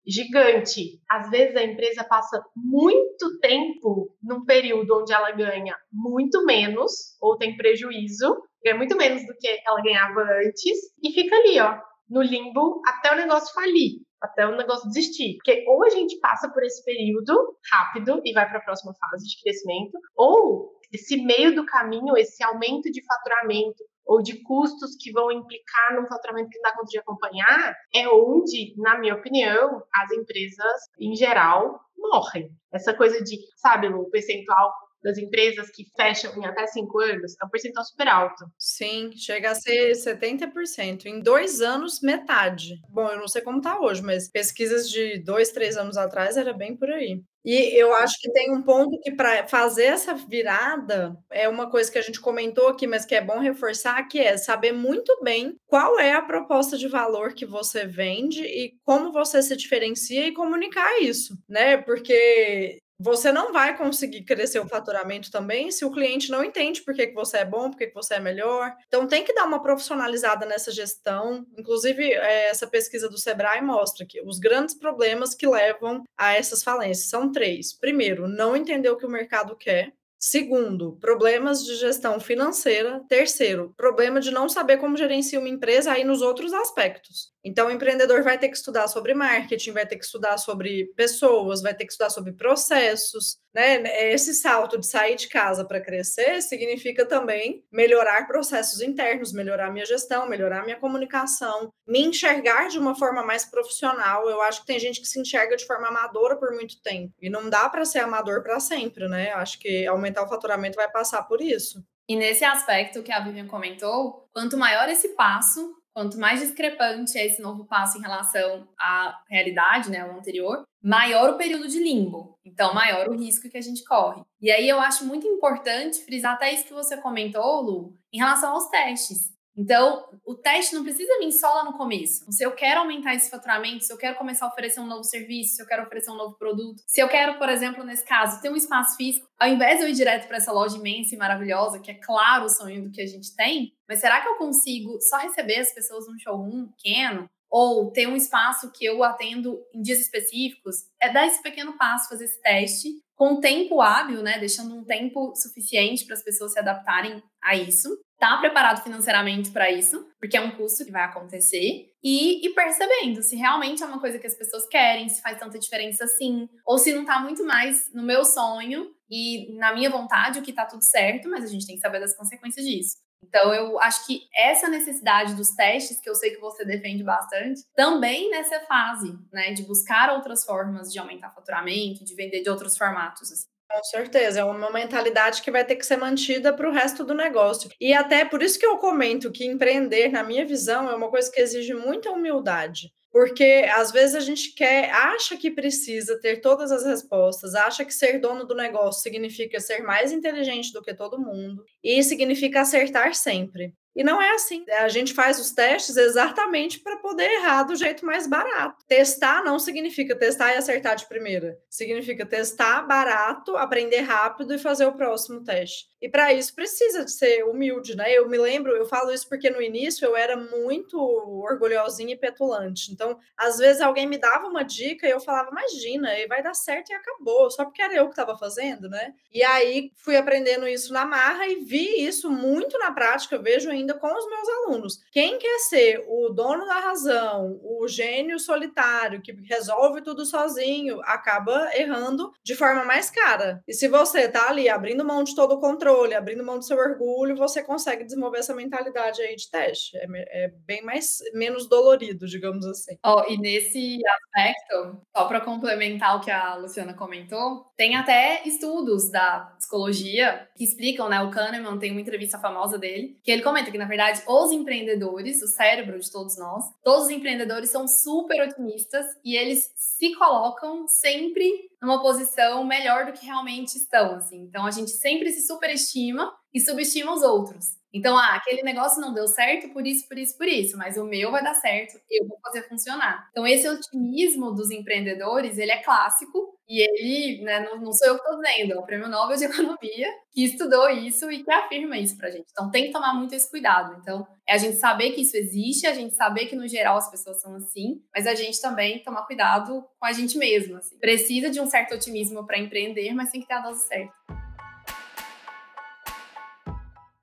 gigante. Às vezes a empresa passa muito tempo num período onde ela ganha muito menos ou tem prejuízo, ganha muito menos do que ela ganhava antes e fica ali, ó, no limbo até o negócio falir, até o negócio desistir. Porque ou a gente passa por esse período rápido e vai para a próxima fase de crescimento, ou esse meio do caminho, esse aumento de faturamento, ou de custos que vão implicar num faturamento que não dá conta de acompanhar, é onde, na minha opinião, as empresas, em geral, morrem. Essa coisa de, sabe, o percentual das empresas que fecham em até cinco anos é um percentual super alto. Sim, chega a ser 70%. Em dois anos, metade. Bom, eu não sei como está hoje, mas pesquisas de dois, três anos atrás era bem por aí. E eu acho que tem um ponto que para fazer essa virada é uma coisa que a gente comentou aqui, mas que é bom reforçar, que é saber muito bem qual é a proposta de valor que você vende e como você se diferencia e comunicar isso, né? Porque você não vai conseguir crescer o faturamento também se o cliente não entende por que, que você é bom, por que, que você é melhor. Então, tem que dar uma profissionalizada nessa gestão. Inclusive, é, essa pesquisa do Sebrae mostra que os grandes problemas que levam a essas falências são três. Primeiro, não entender o que o mercado quer. Segundo, problemas de gestão financeira. Terceiro, problema de não saber como gerenciar uma empresa aí nos outros aspectos. Então, o empreendedor vai ter que estudar sobre marketing, vai ter que estudar sobre pessoas, vai ter que estudar sobre processos, né? Esse salto de sair de casa para crescer significa também melhorar processos internos, melhorar minha gestão, melhorar minha comunicação, me enxergar de uma forma mais profissional. Eu acho que tem gente que se enxerga de forma amadora por muito tempo e não dá para ser amador para sempre, né? Acho que aumentar o faturamento vai passar por isso. E nesse aspecto que a Vivian comentou, quanto maior esse passo, quanto mais discrepante é esse novo passo em relação à realidade, né, ao anterior, maior o período de limbo. Então, maior o risco que a gente corre. E aí eu acho muito importante frisar até isso que você comentou, Lu, em relação aos testes. Então, o teste não precisa vir só lá no começo. Se eu quero aumentar esse faturamento, se eu quero começar a oferecer um novo serviço, se eu quero oferecer um novo produto, se eu quero, por exemplo, nesse caso, ter um espaço físico, ao invés de eu ir direto para essa loja imensa e maravilhosa, que é claro o sonho do que a gente tem, mas será que eu consigo só receber as pessoas num showroom pequeno? Ou ter um espaço que eu atendo em dias específicos? É dar esse pequeno passo, fazer esse teste com tempo hábil, né? Deixando um tempo suficiente para as pessoas se adaptarem a isso tá preparado financeiramente para isso, porque é um custo que vai acontecer, e, e, percebendo se realmente é uma coisa que as pessoas querem, se faz tanta diferença assim, ou se não tá muito mais no meu sonho e na minha vontade, o que tá tudo certo, mas a gente tem que saber das consequências disso. Então, eu acho que essa necessidade dos testes, que eu sei que você defende bastante, também nessa fase, né, de buscar outras formas de aumentar faturamento, de vender de outros formatos. Assim. Com certeza, é uma mentalidade que vai ter que ser mantida para o resto do negócio. E até por isso que eu comento que empreender, na minha visão, é uma coisa que exige muita humildade. Porque às vezes a gente quer, acha que precisa ter todas as respostas, acha que ser dono do negócio significa ser mais inteligente do que todo mundo e significa acertar sempre. E não é assim. A gente faz os testes exatamente para poder errar do jeito mais barato. Testar não significa testar e acertar de primeira. Significa testar barato, aprender rápido e fazer o próximo teste. E para isso precisa de ser humilde, né? Eu me lembro, eu falo isso porque no início eu era muito orgulhosinha e petulante. Então, às vezes alguém me dava uma dica e eu falava, imagina, vai dar certo e acabou, só porque era eu que estava fazendo, né? E aí fui aprendendo isso na marra e vi isso muito na prática, eu vejo ainda com os meus alunos. Quem quer ser o dono da razão, o gênio solitário que resolve tudo sozinho, acaba errando de forma mais cara. E se você tá ali abrindo mão de todo o controle, controle, abrindo mão do seu orgulho, você consegue desenvolver essa mentalidade aí de teste. É, é bem mais menos dolorido, digamos assim. Oh, e nesse aspecto, só para complementar o que a Luciana comentou, tem até estudos da psicologia que explicam, né? O Kahneman tem uma entrevista famosa dele, que ele comenta que, na verdade, os empreendedores, o cérebro de todos nós, todos os empreendedores são super otimistas e eles se colocam sempre numa posição melhor do que realmente estão, assim. Então a gente sempre se superestima e subestima os outros. Então, ah, aquele negócio não deu certo por isso, por isso, por isso, mas o meu vai dar certo, eu vou fazer funcionar. Então, esse otimismo dos empreendedores, ele é clássico e ele, né, não, não sou eu que estou dizendo, é o Prêmio Nobel de Economia que estudou isso e que afirma isso pra gente. Então, tem que tomar muito esse cuidado. Então, é a gente saber que isso existe, a gente saber que, no geral, as pessoas são assim, mas a gente também tomar cuidado com a gente mesmo, assim. Precisa de um certo otimismo para empreender, mas tem que ter a dose certa.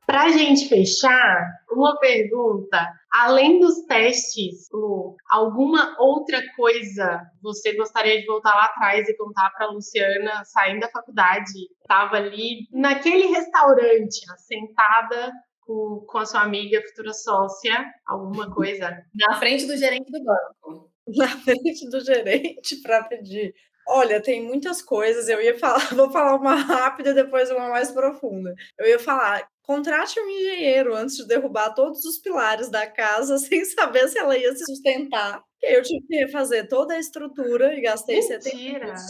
Para a gente fechar, uma pergunta. Além dos testes, Lu, alguma outra coisa você gostaria de voltar lá atrás e contar para Luciana, saindo da faculdade, estava ali naquele restaurante, sentada com, com a sua amiga, futura sócia, alguma coisa? Na frente do gerente do banco. Na frente do gerente para pedir Olha, tem muitas coisas. Eu ia falar, vou falar uma rápida, depois uma mais profunda. Eu ia falar, contrate um engenheiro antes de derrubar todos os pilares da casa sem saber se ela ia se sustentar. Eu tive que fazer toda a estrutura e gastei Mentira. 70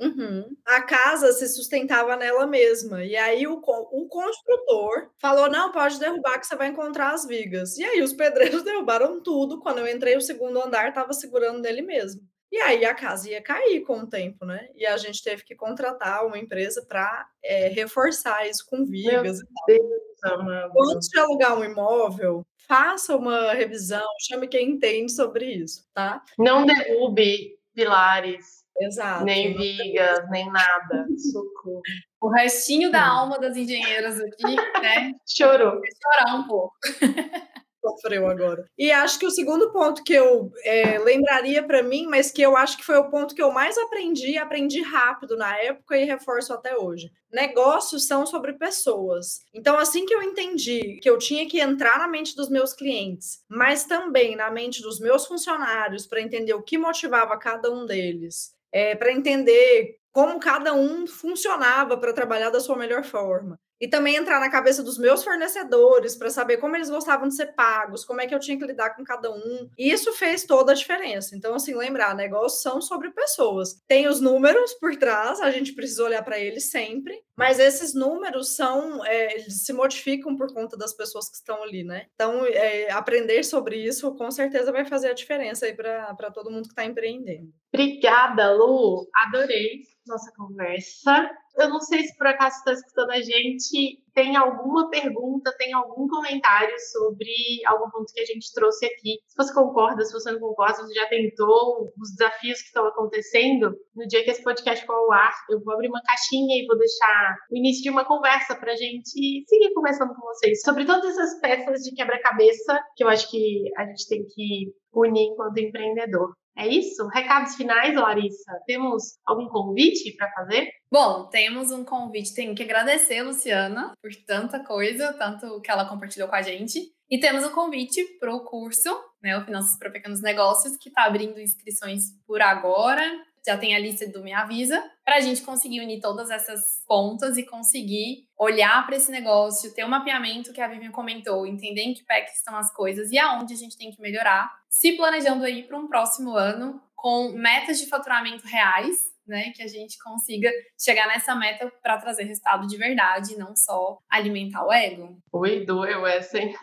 uhum. A casa se sustentava nela mesma. E aí o, o construtor falou: não, pode derrubar que você vai encontrar as vigas. E aí os pedreiros derrubaram tudo. Quando eu entrei, o segundo andar estava segurando nele mesmo. E aí a casa ia cair com o tempo, né? E a gente teve que contratar uma empresa para é, reforçar isso com vigas Meu e tal. Deus, Antes de alugar um imóvel, faça uma revisão, chame quem entende sobre isso, tá? Não derrube pilares. Exato. Nem vigas, nem nada. Socorro. O restinho da alma das engenheiras aqui, né? Chorou. Chorar um pouco. sofreu agora. E acho que o segundo ponto que eu é, lembraria para mim, mas que eu acho que foi o ponto que eu mais aprendi, aprendi rápido na época e reforço até hoje. Negócios são sobre pessoas. Então, assim que eu entendi que eu tinha que entrar na mente dos meus clientes, mas também na mente dos meus funcionários para entender o que motivava cada um deles, é, para entender como cada um funcionava para trabalhar da sua melhor forma e também entrar na cabeça dos meus fornecedores para saber como eles gostavam de ser pagos, como é que eu tinha que lidar com cada um. E isso fez toda a diferença. Então, assim, lembrar, negócios são sobre pessoas. Tem os números por trás, a gente precisa olhar para eles sempre, mas esses números são, é, eles se modificam por conta das pessoas que estão ali, né? Então, é, aprender sobre isso com certeza vai fazer a diferença aí para todo mundo que está empreendendo. Obrigada, Lu. Adorei nossa conversa. Eu não sei se por acaso está escutando a gente, tem alguma pergunta, tem algum comentário sobre algum ponto que a gente trouxe aqui. Se você concorda, se você não concorda, se você já tentou os desafios que estão acontecendo, no dia que esse podcast for ao ar, eu vou abrir uma caixinha e vou deixar o início de uma conversa para a gente seguir conversando com vocês sobre todas essas peças de quebra-cabeça que eu acho que a gente tem que unir enquanto empreendedor. É isso? Recados finais, Larissa? Temos algum convite para fazer? Bom, temos um convite. Tenho que agradecer a Luciana por tanta coisa, tanto que ela compartilhou com a gente. E temos um convite para o curso, né, o Finanças para Pequenos Negócios, que está abrindo inscrições por agora já tem a lista do Me Avisa, para a gente conseguir unir todas essas pontas e conseguir olhar para esse negócio, ter um mapeamento que a Vivian comentou, entender em que pé que estão as coisas e aonde a gente tem que melhorar, se planejando aí para um próximo ano com metas de faturamento reais, né, que a gente consiga chegar nessa meta para trazer resultado de verdade, não só alimentar o ego. Oi, doeu essa, hein?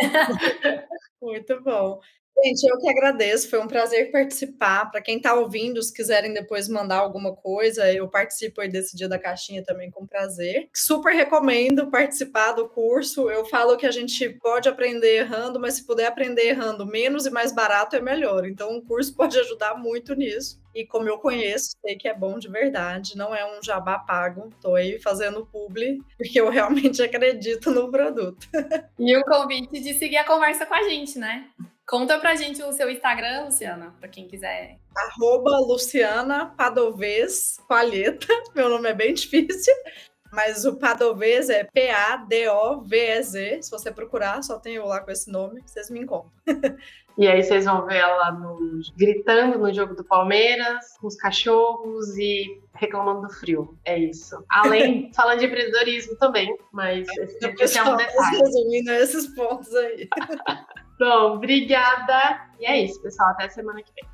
Muito bom. Gente, eu que agradeço, foi um prazer participar. Para quem está ouvindo, se quiserem depois mandar alguma coisa, eu participo desse dia da caixinha também com prazer. Super recomendo participar do curso. Eu falo que a gente pode aprender errando, mas se puder aprender errando menos e mais barato é melhor. Então, o curso pode ajudar muito nisso. E como eu conheço, sei que é bom de verdade, não é um jabá pago. Estou aí fazendo publi, porque eu realmente acredito no produto. E o convite de seguir a conversa com a gente, né? Conta pra gente o seu Instagram, Luciana, pra quem quiser. Arroba Luciana Padovez Palheta. Meu nome é bem difícil, mas o Padovez é P-A-D-O-V-E-Z. Se você procurar, só tem eu lá com esse nome, vocês me encontram. E aí vocês vão ver ela no, gritando no jogo do Palmeiras, com os cachorros e reclamando do frio. É isso. Além, falando de empreendedorismo também, mas esse, esse é um detalhe. Resumindo esses pontos aí. Bom, obrigada. E é isso, pessoal. Até semana que vem.